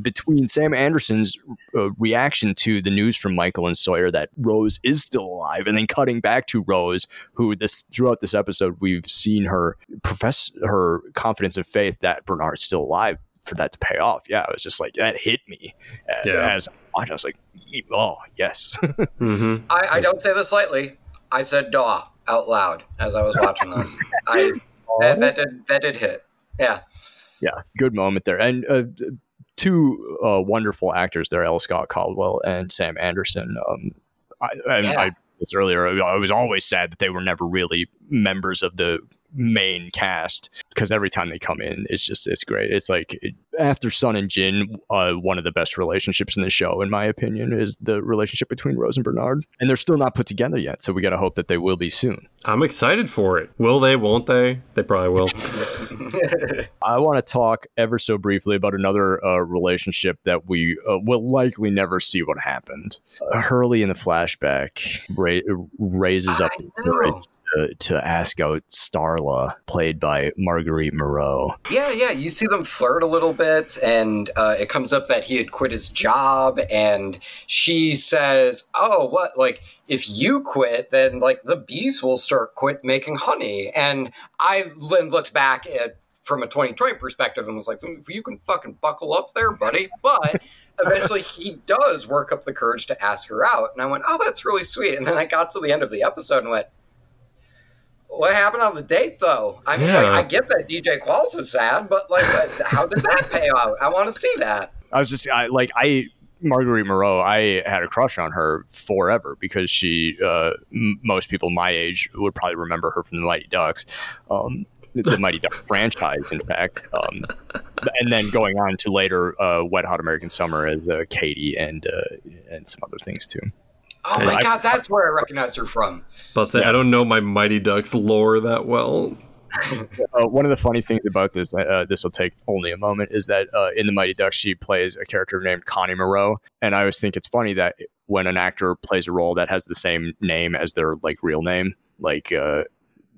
between Sam Anderson's uh, reaction to the news from Michael and Sawyer that Rose is still alive, and then cutting back to Rose, who this throughout this episode we've seen her profess her confidence and faith that Bernard's still alive. For that to pay off, yeah, it was just like that hit me yeah. as I was like, oh yes. (laughs) mm-hmm. I, I don't say this lightly. I said "daw" out loud as I was watching this. I (laughs) that, that did that did hit. Yeah. Yeah, good moment there. And uh, two uh, wonderful actors there, L. Scott Caldwell and Sam Anderson. Um, I, and yeah. I was earlier, I was always sad that they were never really members of the main cast because every time they come in it's just it's great. It's like it, after sun and jin uh, one of the best relationships in the show in my opinion is the relationship between rose and bernard. And they're still not put together yet so we got to hope that they will be soon. I'm excited for it. Will they? Won't they? They probably will. (laughs) I want to talk ever so briefly about another uh, relationship that we uh, will likely never see what happened. Hurley in the flashback ra- raises up to, to ask out Starla, played by Marguerite Moreau. Yeah, yeah. You see them flirt a little bit, and uh, it comes up that he had quit his job, and she says, "Oh, what? Like, if you quit, then like the bees will start quit making honey." And I then looked back at from a 2020 perspective and was like, mm, you can fucking buckle up there, buddy. But eventually he does work up the courage to ask her out. And I went, oh, that's really sweet. And then I got to the end of the episode and went, what happened on the date, though? I mean, yeah. like, I get that DJ Qualls is sad, but like, how did that pay out? I want to see that. I was just I, like, I Marguerite Moreau, I had a crush on her forever because she, uh, m- most people my age would probably remember her from the Mighty Ducks, um, the Mighty Ducks (laughs) franchise, in fact. Um, and then going on to later uh, Wet Hot American Summer as uh, Katie and uh, and some other things too. Oh my I, god, that's where I recognize her from. But say, yeah. I don't know my Mighty Ducks lore that well. (laughs) uh, one of the funny things about this, uh, this will take only a moment, is that uh, in the Mighty Ducks she plays a character named Connie Moreau, and I always think it's funny that when an actor plays a role that has the same name as their like real name, like uh,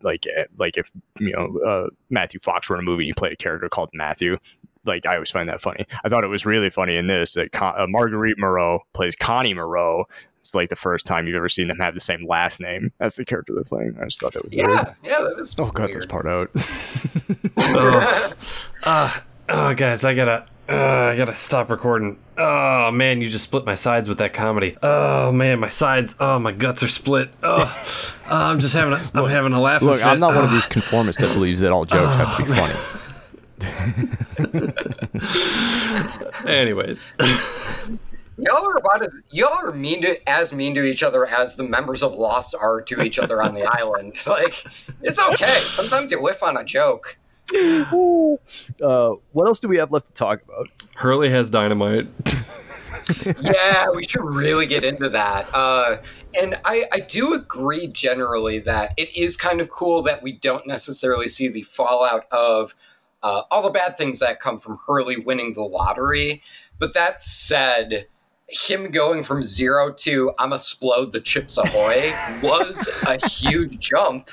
like eh, like if you know uh, Matthew Fox were in a movie and he played a character called Matthew, like I always find that funny. I thought it was really funny in this that Con- uh, Marguerite Moreau plays Connie Moreau, it's like the first time you've ever seen them have the same last name as the character they're playing. I just thought that was yeah, weird. yeah, that is. Oh, cut this part out. (laughs) oh. Uh, oh, guys, I gotta, uh, I gotta stop recording. Oh man, you just split my sides with that comedy. Oh man, my sides. Oh, my guts are split. Oh, uh, (laughs) I'm just having, a, I'm look, having a laugh. Look, I'm not one of these conformists that believes that all jokes have to be funny. (laughs) Anyways. Y'all are about as y'all are mean to as mean to each other as the members of Lost are to each other on the (laughs) island. (laughs) Like it's okay. Sometimes you whiff on a joke. (laughs) Uh, what else do we have left to talk about? Hurley has dynamite. yeah, we should really get into that. Uh, and I, I do agree generally that it is kind of cool that we don't necessarily see the fallout of uh, all the bad things that come from Hurley winning the lottery. But that said, him going from zero to I'm a splode the Chips Ahoy was a (laughs) huge jump.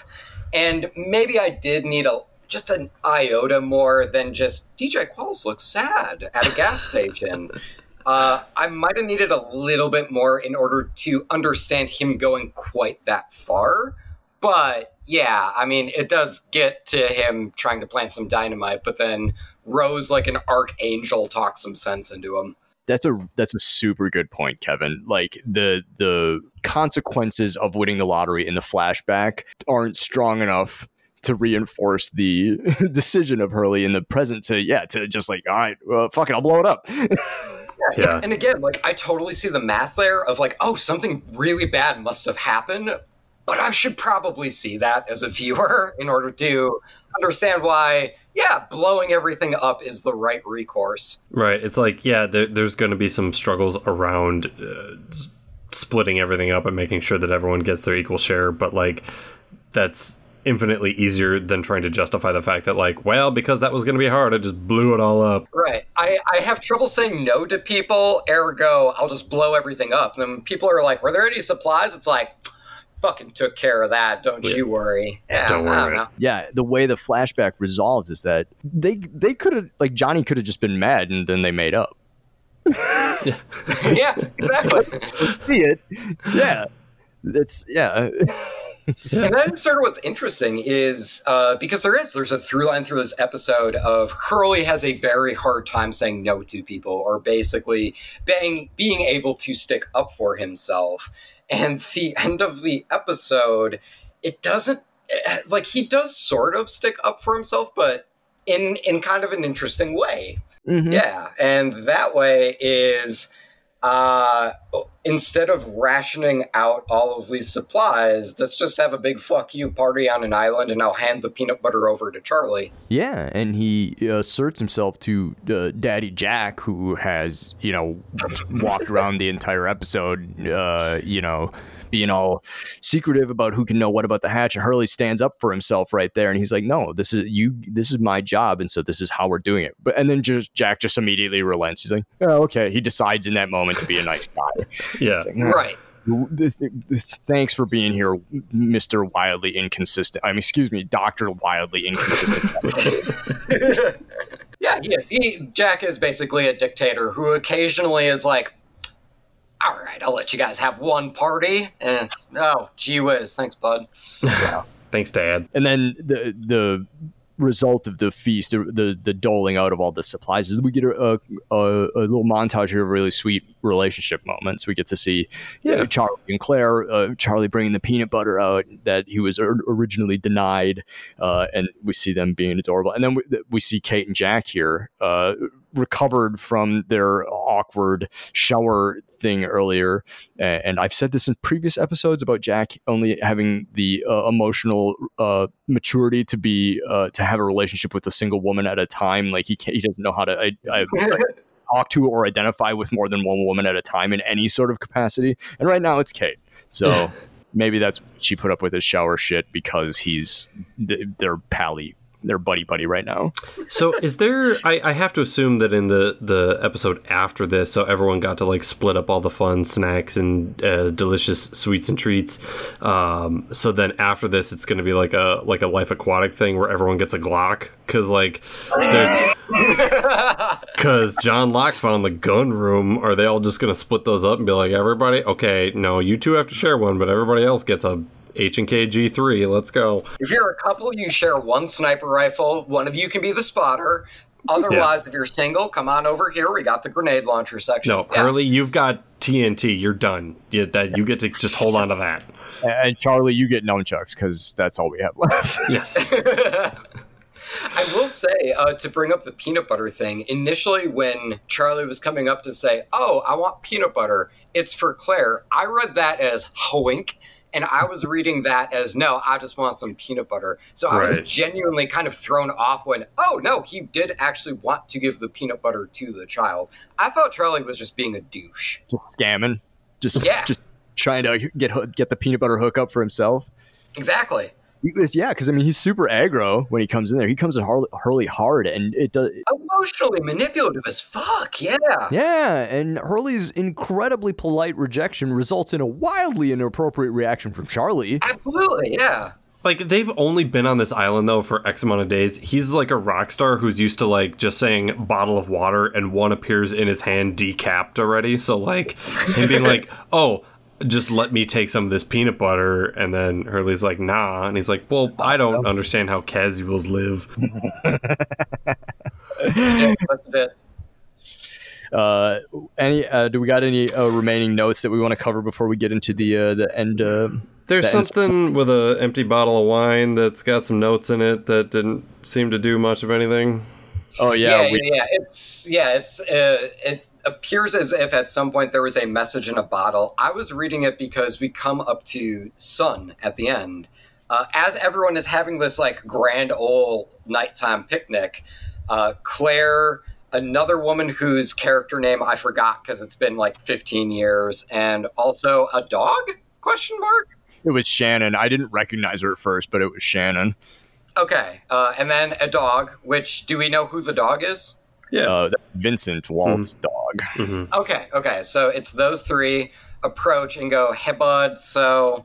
And maybe I did need a just an iota more than just DJ Qualls looks sad at a gas station. (laughs) Uh, I might have needed a little bit more in order to understand him going quite that far. But yeah, I mean, it does get to him trying to plant some dynamite, but then Rose, like an archangel, talks some sense into him. That's a that's a super good point, Kevin. Like the the consequences of winning the lottery in the flashback aren't strong enough to reinforce the (laughs) decision of Hurley in the present to yeah to just like all right well fuck it I'll blow it up (laughs) Yeah. And again, like I totally see the math there of like, oh, something really bad must have happened, but I should probably see that as a viewer (laughs) in order to understand why, yeah, blowing everything up is the right recourse. Right. It's like, yeah, there, there's going to be some struggles around uh, splitting everything up and making sure that everyone gets their equal share, but like that's infinitely easier than trying to justify the fact that like, well, because that was going to be hard, I just blew it all up. Right. I, I have trouble saying no to people, ergo, I'll just blow everything up. And then people are like, were there any supplies? It's like, fucking took care of that. Don't Yeah. you worry. Yeah, Don't worry. Don't yeah the way the flashback resolves is that they they could have like Johnny could have just been mad and then they made up (laughs) yeah, exactly. (laughs) see it yeah it's yeah And then sort of what's interesting is uh, because there is there's a through line through this episode of Hurley has a very hard time saying no to people or basically being being able to stick up for himself. And the end of the episode, it doesn't eh, like he does sort of stick up for himself, but in in kind of an interesting way. Mhm. Yeah, and that way is uh instead of rationing out all of these supplies, let's just have a big fuck you party on an island and I'll hand the peanut butter over to Charlie. Yeah, and he asserts himself to uh, Daddy Jack, who has, you know, walked around the entire episode, uh, you know, being all secretive about who can know what about the hatch. And Hurley stands up for himself right there, and he's like, "No, this is you. This is my job, and so this is how we're doing it." But and then just Jack just immediately relents. He's like, "Oh, okay." He decides in that moment to be a nice guy. (laughs) Yeah. Like, "Nah, Right. this, this, thanks for being here, Mister Wildly Inconsistent. I mean, excuse me, Doctor Wildly Inconsistent. (laughs) (laughs) Yeah, Yes. He Jack is basically a dictator who occasionally is like, all right, I'll let you guys have one party. And it's, oh, gee whiz, thanks, bud. Thanks, Dad. and then the the result of the feast, the the, the doling out of all the supplies, is we get a, a, a little montage here of really sweet relationship moments. We get to see yeah. Yeah. Charlie and Claire, uh, Charlie bringing the peanut butter out that he was originally denied, uh, and we see them being adorable. And then we, we see Kate and Jack here. Uh, recovered from their awkward shower thing earlier and I've said this in previous episodes about Jack only having the uh, emotional uh, maturity to be uh, to have a relationship with a single woman at a time. Like he can't, he doesn't know how to I, I, (laughs) talk to or identify with more than one woman at a time in any sort of capacity. And right now it's Kate. So (laughs) maybe that's she put up with his shower shit because he's th- their pally, their buddy buddy right now. So is there? I, I have to assume that in the the episode after this, so everyone got to like split up all the fun snacks and uh, delicious sweets and treats. Um, so then after this, it's going to be like a like a life aquatic thing where everyone gets a Glock because like there's (laughs) because John Locke found the gun room. Are they all just going to split those up and be like everybody? Okay, no, you two have to share one, but everybody else gets a H and K G three. Let's go. If you're a couple, you share one sniper rifle. One of you can be the spotter. Otherwise, if you're single, come on over here. We got the grenade launcher section. No, Yeah. Hurley, you've got TNT. You're done. You, that you get to just hold on to that. And Charlie, you get nunchucks because that's all we have (laughs) left. Yes. (laughs) I will say, uh, to bring up the peanut butter thing, initially when Charlie was coming up to say, Oh, I want peanut butter, it's for Claire, I read that as hoink. And I was reading that as no, I just want some peanut butter. So I Right. was genuinely kind of thrown off when, oh no, he did actually want to give the peanut butter to the child. I thought Charlie was just being a douche. Just scamming, just Yeah. just trying to get get the peanut butter hookup for himself. Exactly. He was- Yeah, because I mean he's super aggro when he comes in there. He comes in Harley, Hurley hard, and it does. Emotionally manipulative as fuck. Yeah. Yeah, and Hurley's incredibly polite rejection results in a wildly inappropriate reaction from Charlie. Absolutely. Yeah. Like they've only been on this island though for X amount of days. He's like a rock star who's used to like just saying bottle of water and one appears in his hand decapped already. So like him being like, (laughs) "Oh, just let me take some of this peanut butter," and then Hurley's like, "Nah," and he's like, "Well, I don't understand how casuals live." That's a bit. Uh, any? Uh, do we got any uh, remaining notes that we want to cover before we get into the uh, the end? Uh, There's the end- something with an empty bottle of wine that's got some notes in it that didn't seem to do much of anything. Oh Yeah, yeah, yeah, we, yeah. It's yeah, it's uh, it appears as if at some point there was a message in a bottle. I was reading it because we come up to sun at the end. Uh, as everyone is having this like grand old nighttime picnic, uh, Claire, another woman whose character name I forgot because it's been like 15 years, and also a dog? Question mark. it was Shannon. I didn't recognize her at first, but it was Shannon. Okay, uh, and then a dog. Which do we know who the dog is? Yeah. Uh, Vincent Walt's dog. Okay, okay. So it's those three approach and go, hey, bud, so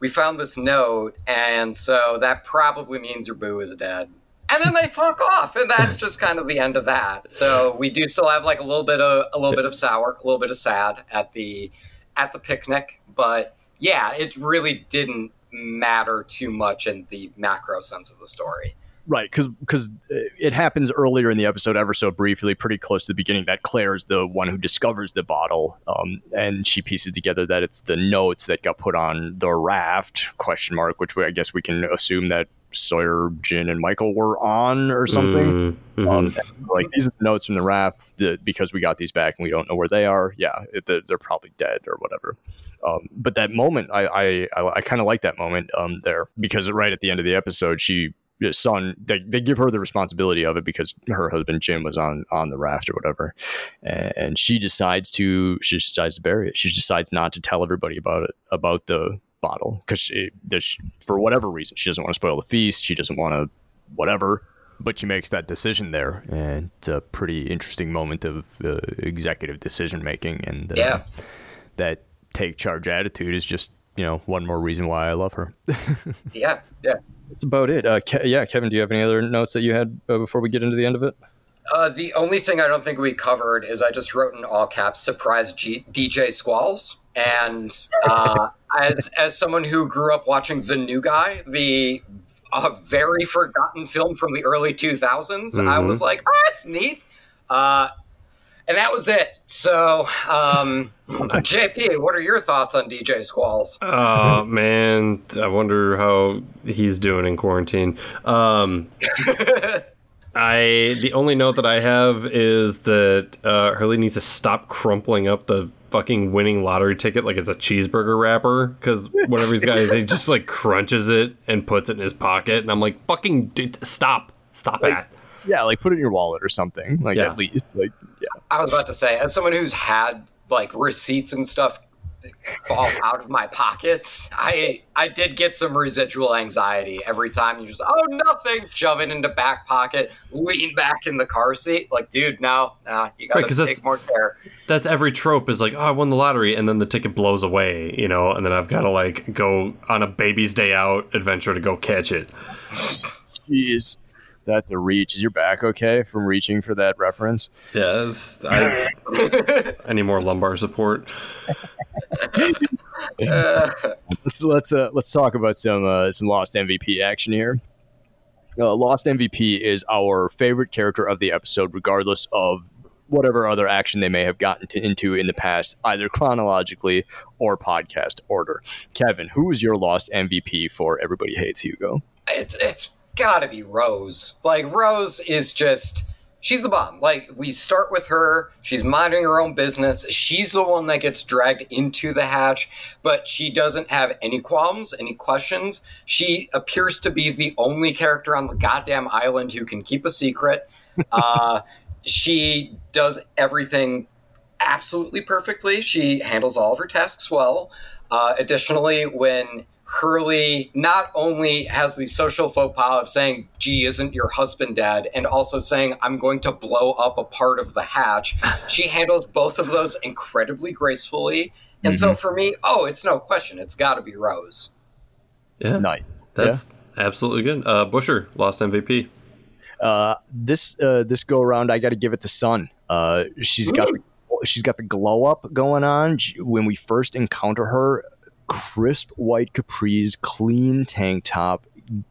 we found this note, and so that probably means your boo is dead. And then they fuck off, and that's (laughs) just kind of the end of that. So we do still have like a little bit of a little bit of sour, a little bit of sad at the at the picnic, but yeah, it really didn't matter too much in the macro sense of the story. Right, because because it happens earlier in the episode, ever so briefly, pretty close to the beginning, that Claire is the one who discovers the bottle, um, and she pieces together that it's the notes that got put on the raft? Question mark. Which we, I guess we can assume that Sawyer, Jin, and Michael were on or something. Mhm. Um, like these are the notes from the raft that because we got these back and we don't know where they are. Yeah, it, they're, they're probably dead or whatever. Um, but that moment, I I, I, I kind of like that moment um, there because right at the end of the episode, she Sun they, they give her the responsibility of it because her husband Jin was on on the raft or whatever, and, and she decides to she decides to bury it. She decides not to tell everybody about it about the bottle because for whatever reason she doesn't want to spoil the feast. She doesn't want to whatever but she makes that decision there, and it's a pretty interesting moment of uh, executive decision making, and uh, Yeah. that take charge attitude is just you know one more reason why I love her. (laughs) Yeah, yeah. That's about it. Uh, Ke- yeah, Kevin, do you have any other notes that you had uh, before we get into the end of it? Uh, the only thing I don't think we covered is I just wrote in all caps "surprise G- DJ Squalls," and uh, as as someone who grew up watching The New Guy, the a very forgotten film from the early 2000s, I was like, oh, that's neat. And that was it. So, um, JP, what are your thoughts on DJ Squalls? Oh man, I wonder how he's doing in quarantine. Um, (laughs) I the only note that I have is that uh, Hurley needs to stop crumpling up the fucking winning lottery ticket like it's a cheeseburger wrapper. Because whatever he's got, is he just like crunches it and puts it in his pocket, and I'm like, fucking dude, stop, stop that. Yeah, like put it in your wallet or something. Mm-hmm. Like Yeah. at least, like yeah. I was about to say, as someone who's had like receipts and stuff fall out of my pockets, I I did get some residual anxiety every time you just oh nothing, shove it into back pocket, lean back in the car seat. Like, dude, no, no, you gotta Right, 'cause that's- take more care. That's every trope is like, oh, I won the lottery, and then the ticket blows away, you know, and then I've got to like go on a baby's day out adventure to go catch it. Jeez, that's a reach. Is your back okay from reaching for that reference? Yes, I, I need more lumbar support. (laughs) let's let's uh, let's talk about some uh, some lost MVP action here. Uh, lost MVP is our favorite character of the episode, regardless of whatever other action they may have gotten to, into in the past, either chronologically or podcast order. Kevin, who is your lost MVP for Everybody Hates Hugo? It's it's gotta be Rose. Like Rose is just she's the bomb. Like we start with her, she's minding her own business. She's the one that gets dragged into the hatch, but she doesn't have any qualms, any questions. She appears to be the only character on the goddamn island who can keep a secret. (laughs) Uh, she does everything absolutely perfectly. She handles all of her tasks well. Uh, additionally, when Hurley not only has the social faux pas of saying, gee, isn't your husband dead? And also saying, I'm going to blow up a part of the hatch. (laughs) She handles both of those incredibly gracefully. And mm-hmm. so for me, oh, it's no question. It's got to be Rose. Yeah. Nice. That's yeah. absolutely good. Uh, Busher, lost MVP. Uh, this uh, this go around, I got to give it to Sun. Uh, she's got the, she's got the glow up going on. She, when we first encounter her, crisp white capris, clean tank top,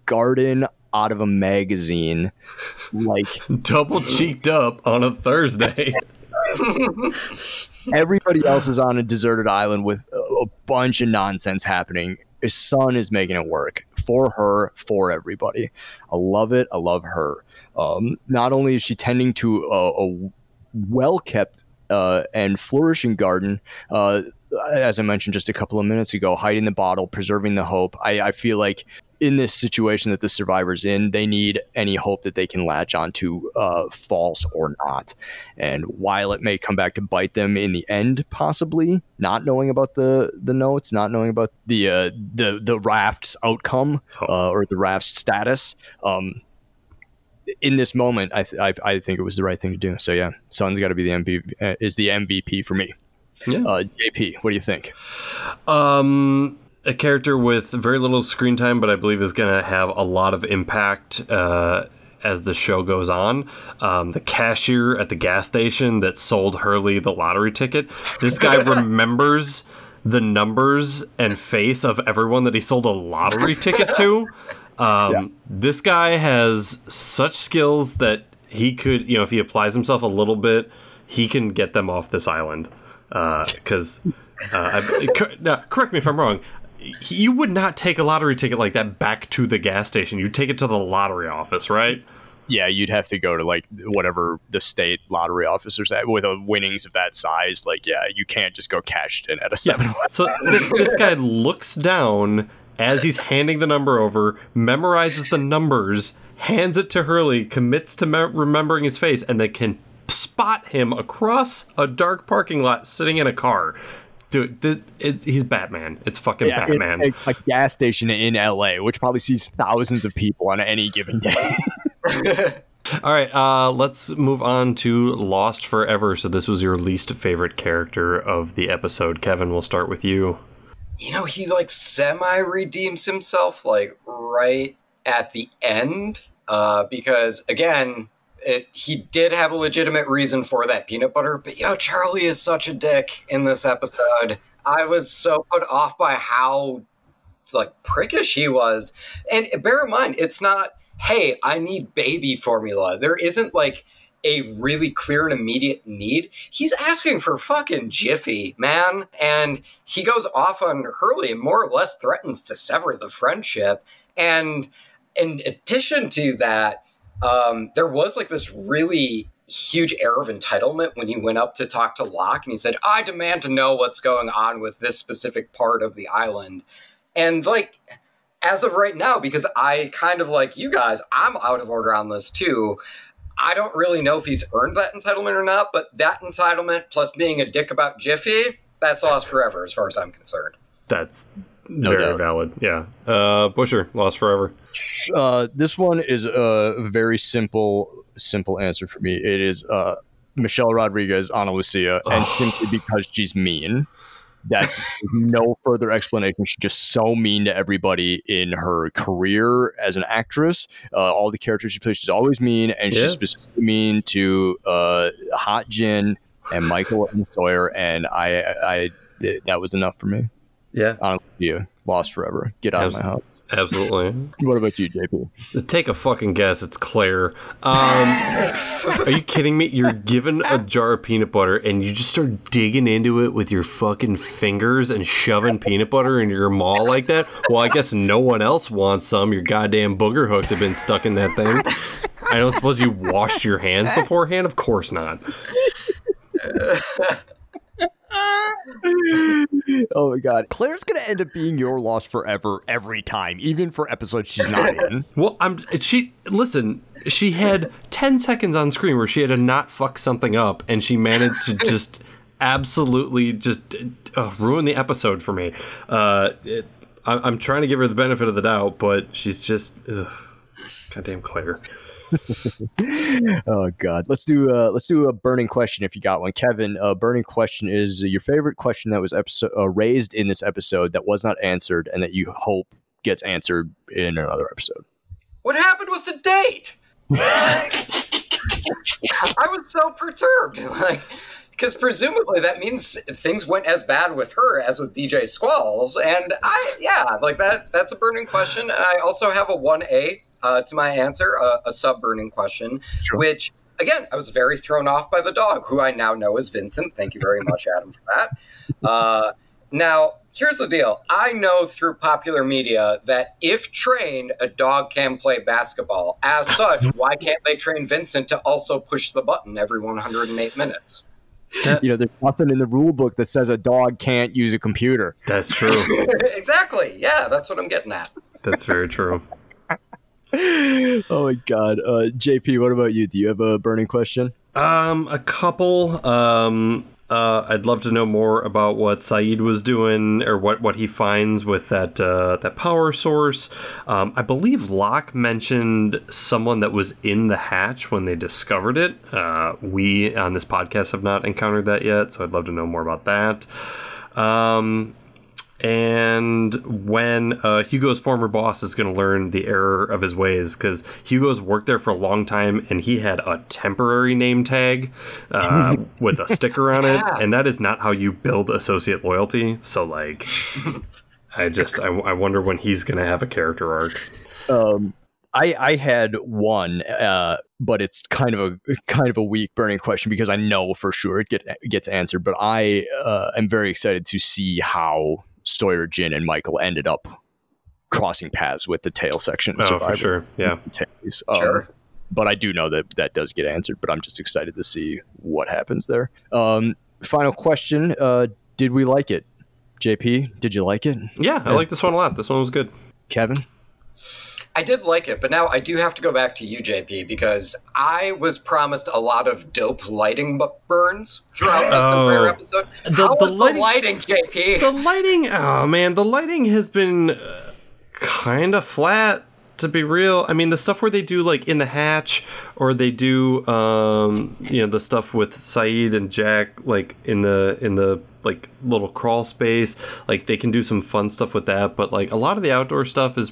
garden out of a magazine, like (laughs) double cheeked up on a Thursday. (laughs) Everybody else is on a deserted island with a bunch of nonsense happening. His Sun is making it work for her, for everybody. I love it. I love her. Um, not only is she tending to a, a well kept uh, and flourishing garden, uh, as I mentioned just a couple of minutes ago, hiding the bottle, preserving the hope. I, I feel like in this situation that the survivor's in, they need any hope that they can latch onto, uh, false or not. And while it may come back to bite them in the end, possibly not knowing about the the notes, not knowing about the uh, the the raft's outcome oh. uh, or the raft's status. Um, in this moment, I, th- I, I think it was the right thing to do. So yeah, Sun's got to be the MVP. Uh, is the MVP for me. Yeah. Uh, JP, what do you think? Um, a character with very little screen time, but I believe is going to have a lot of impact uh, as the show goes on. Um, the cashier at the gas station that sold Hurley the lottery ticket. This guy (laughs) remembers the numbers and face of everyone that he sold a lottery ticket to. Um, yeah. This guy has such skills that he could, you know, if he applies himself a little bit, he can get them off this island because uh, uh, now, correct me if I'm wrong. You would not take a lottery ticket like that back to the gas station. You'd take it to the lottery office, right? Yeah, you'd have to go to like whatever the state lottery officers at with a winnings of that size. Like, yeah, you can't just go cash it in at a seven. Yeah. So this, this guy looks down as he's handing the number over, memorizes the numbers, hands it to Hurley, commits to me- remembering his face, and then can spot him across a dark parking lot sitting in a car. Dude, it, it, he's Batman. It's fucking yeah, Batman. It, a, a gas station in LA, which probably sees thousands of people on any given day. (laughs) All right, uh, let's move on to Lost Forever. So, this was your least favorite character of the episode. Kevin, we'll start with you. You know, he like semi redeems himself, like right at the end, uh, because again, it, he did have a legitimate reason for that peanut butter, but yo, Charlie is such a dick in this episode. I was so put off by how like prickish he was. And bear in mind, it's not, hey, I need baby formula. There isn't like a really clear and immediate need. He's asking for fucking Jiffy, man. And he goes off on Hurley and more or less threatens to sever the friendship. And in addition to that, um, there was like this really huge air of entitlement when he went up to talk to Locke and he said, I demand to know what's going on with this specific part of the island. And like, as of right now, because I kind of like you guys, I'm out of order on this too. I don't really know if he's earned that entitlement or not, but that entitlement plus being a dick about Jiffy, that's lost forever as far as I'm concerned. That's no very doubt. valid. Yeah. Uh, Busher, lost forever. Uh, this one is a very simple, simple answer for me. It is uh, Michelle Rodriguez, Ana Lucia, and (sighs) simply because she's mean. That's (laughs) no further explanation. She's just so mean to everybody in her career as an actress. Uh, all the characters she plays, she's always mean, and yeah. she's specifically mean to uh, Hot Jin and Michael and Sawyer. And I, I, that was enough for me. Yeah, Ana Lucia, lost forever. Get out Absolutely. of my house. Absolutely. (laughs) What about you, JP? Take a fucking guess. It's Claire. Um, are you kidding me? You're given a jar of peanut butter and you just start digging into it with your fucking fingers and shoving peanut butter in your maw like that? Well, I guess no one else wants some. Your goddamn booger hooks have been stuck in that thing. I don't suppose you washed your hands beforehand? Of course not. (laughs) oh my god. Claire's gonna end up being your loss forever every time, even for episodes she's not in. (laughs) Well, I'm she listen, she had 10 seconds on screen where she had to not fuck something up and she managed to (laughs) just absolutely just uh, ruin the episode for me. Uh, it, I, am trying to give her the benefit of the doubt, but she's just ugh, goddamn Claire. (laughs) oh God, let's do uh, let's do a burning question if you got one, Kevin. A burning question is your favorite question that was episode, uh, raised in this episode that was not answered and that you hope gets answered in another episode. What happened with the date? (laughs) I was so perturbed, like because presumably that means things went as bad with her as with DJ Squalls, and I yeah, like that. That's a burning question. And I also have a one A uh, to my answer, uh, a sub burning question, sure. which again, I was very thrown off by the dog, who I now know is Vincent. Thank you very much, Adam, for that. Uh, now, here's the deal I know through popular media that if trained, a dog can play basketball. As such, (laughs) why can't they train Vincent to also push the button every 108 minutes? (laughs) you know, there's nothing in the rule book that says a dog can't use a computer. That's true. (laughs) exactly. Yeah, that's what I'm getting at. That's very true. Oh my god, uh, JP, what about you? Do you have a burning question? Um, a couple. Um, uh, I'd love to know more about what Sayid was doing, or what, what he finds with that uh, that power source. Um, I believe Locke mentioned someone that was in the hatch when they discovered it. Uh, we on this podcast have not encountered that yet, so I'd love to know more about that. Um, and when uh, Hugo's former boss is going to learn the error of his ways because Hugo's worked there for a long time and he had a temporary name tag uh, (laughs) with a sticker on it, and that is not how you build associate loyalty. So, like, I just I, I wonder when he's going to have a character arc. Um, I I had one, uh, but it's kind of a kind of a weak burning question because I know for sure it, get, gets answered. But I uh, am very excited to see how Sawyer, Jin, and Michael ended up crossing paths with the tail section. Oh, for sure. Yeah. Um, sure. But I do know that that does get answered, but I'm just excited to see what happens there. Um, final question. Uh, did we like it? JP, did you like it? Yeah, I like this one a lot. This one was good. Kevin? I did like it, but now I do have to go back to you, JP, because I was promised a lot of dope lighting burns throughout this oh, entire episode. The, How the, lighting, the lighting, JP? The lighting, oh man, the lighting has been uh, kind of flat to be real. I mean, the stuff where they do like in the hatch, or they do, um, you know, the stuff with Sayid and Jack, like in the in the like little crawl space. Like they can do some fun stuff with that, but like a lot of the outdoor stuff is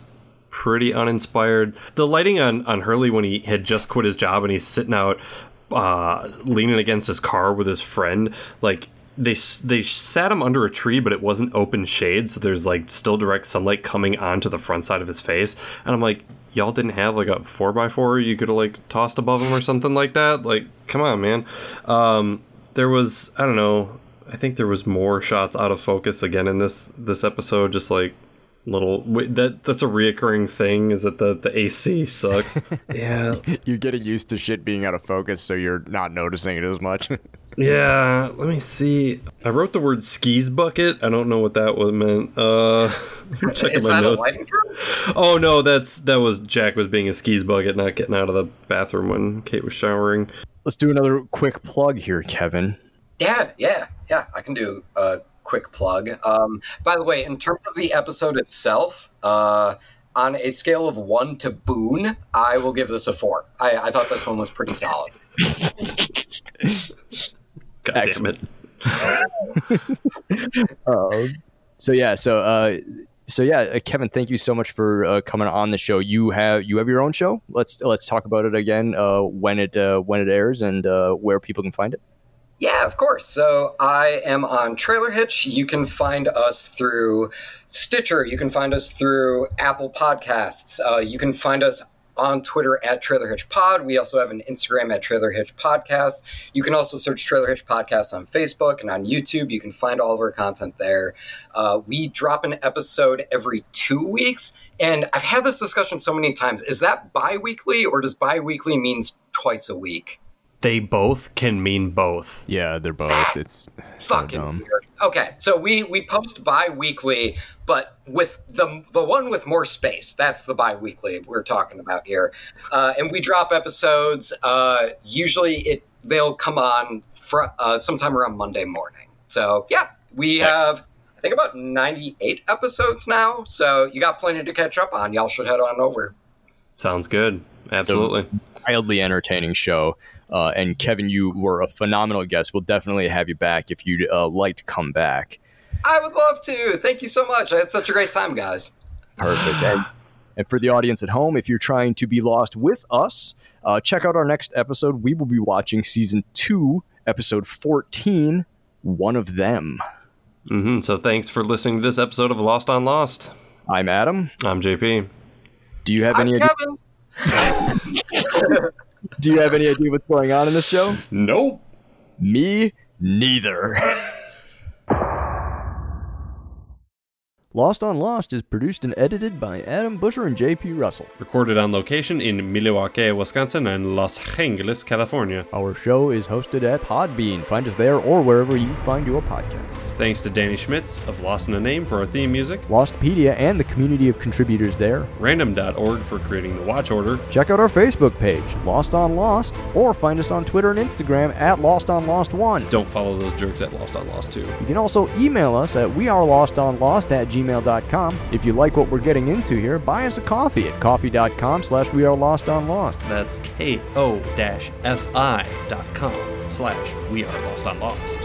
pretty uninspired. The lighting on, on Hurley when he had just quit his job and he's sitting out uh, leaning against his car with his friend, like they they sat him under a tree, but it wasn't open shade, so there's like still direct sunlight coming onto the front side of his face. And I'm like, y'all didn't have like a four by four you could have like tossed above him or something like that. Like, come on, man. Um, there was I don't know. I think there was more shots out of focus again in this this episode. Just like little that that's a reoccurring thing is that the the AC sucks. (laughs) yeah, you're getting used to shit being out of focus, so you're not noticing it as much. (laughs) yeah, let me see. I wrote the word skis bucket. I don't know what that was meant. Uh, (laughs) checking is my notes. Oh no, that's that was Jack was being a skis bucket, not getting out of the bathroom when Kate was showering. Let's do another quick plug here, Kevin. Yeah, yeah, yeah. I can do. Uh, quick plug. Um, by the way, in terms of the episode itself, uh, on a scale of one to Boone, I will give this a four. I, I thought this one was pretty solid. (laughs) God Excellent. it. (laughs) uh, so yeah, so uh, so yeah, uh, Kevin, thank you so much for uh, coming on the show. You have you have your own show. Let's let's talk about it again uh, when it uh, when it airs and uh, where people can find it. Yeah, of course. So I am on Trailer Hitch. You can find us through Stitcher. You can find us through Apple Podcasts. Uh, you can find us on Twitter at Trailer Hitch Pod. We also have an Instagram at Trailer Hitch Podcast. You can also search Trailer Hitch Podcast on Facebook and on YouTube. You can find all of our content there. Uh, we drop an episode every two weeks. And I've had this discussion so many times. Is that bi weekly or does bi weekly means twice a week? They both can mean both. Yeah, they're both. It's so fucking dumb. weird. Okay, so we we post bi-weekly, but with the the one with more space. That's the bi-weekly we're talking about here, uh, and we drop episodes. Uh, usually, it they'll come on fr- uh, sometime around Monday morning. So yeah, we have I think about ninety eight episodes now. So you got plenty to catch up on. Y'all should head on over. Sounds good. Absolutely. Wildly entertaining show. Uh, and Kevin, you were a phenomenal guest. We'll definitely have you back if you'd uh, like to come back. I would love to. Thank you so much. I had such a great time, guys. Perfect. and, and for the audience at home, if you're trying to be lost with us, uh, check out our next episode. We will be watching season two, episode 14, One of Them. hmm So thanks for listening to this episode of Lost on Lost. I'm Adam. I'm JP. Do you have I'm any idea, Kevin. (laughs) do you have any idea what's going on in this show? Nope. Me neither. (laughs) Lost on Lost is produced and edited by Adam Busher and JP Russell. Recorded on location in Milwaukee, Wisconsin and Los Angeles, California. Our show is hosted at Podbean. Find us there or wherever you find your podcasts. Thanks to Danny Schmitz of Lost in a Name for our theme music, Lostpedia and the community of contributors there. random.org for creating the watch order, Check out our Facebook page, Lost on Lost, or find us on Twitter and Instagram at Lost on Lost One. Don't follow those jerks at Lost on Lost 2. You can also email us at wearelostonlost at gmail.com. If you like what we're getting into here, buy us a coffee at ko-fi.com slash we are lost on lost. That's ko-fi.com slash we are lost on lost.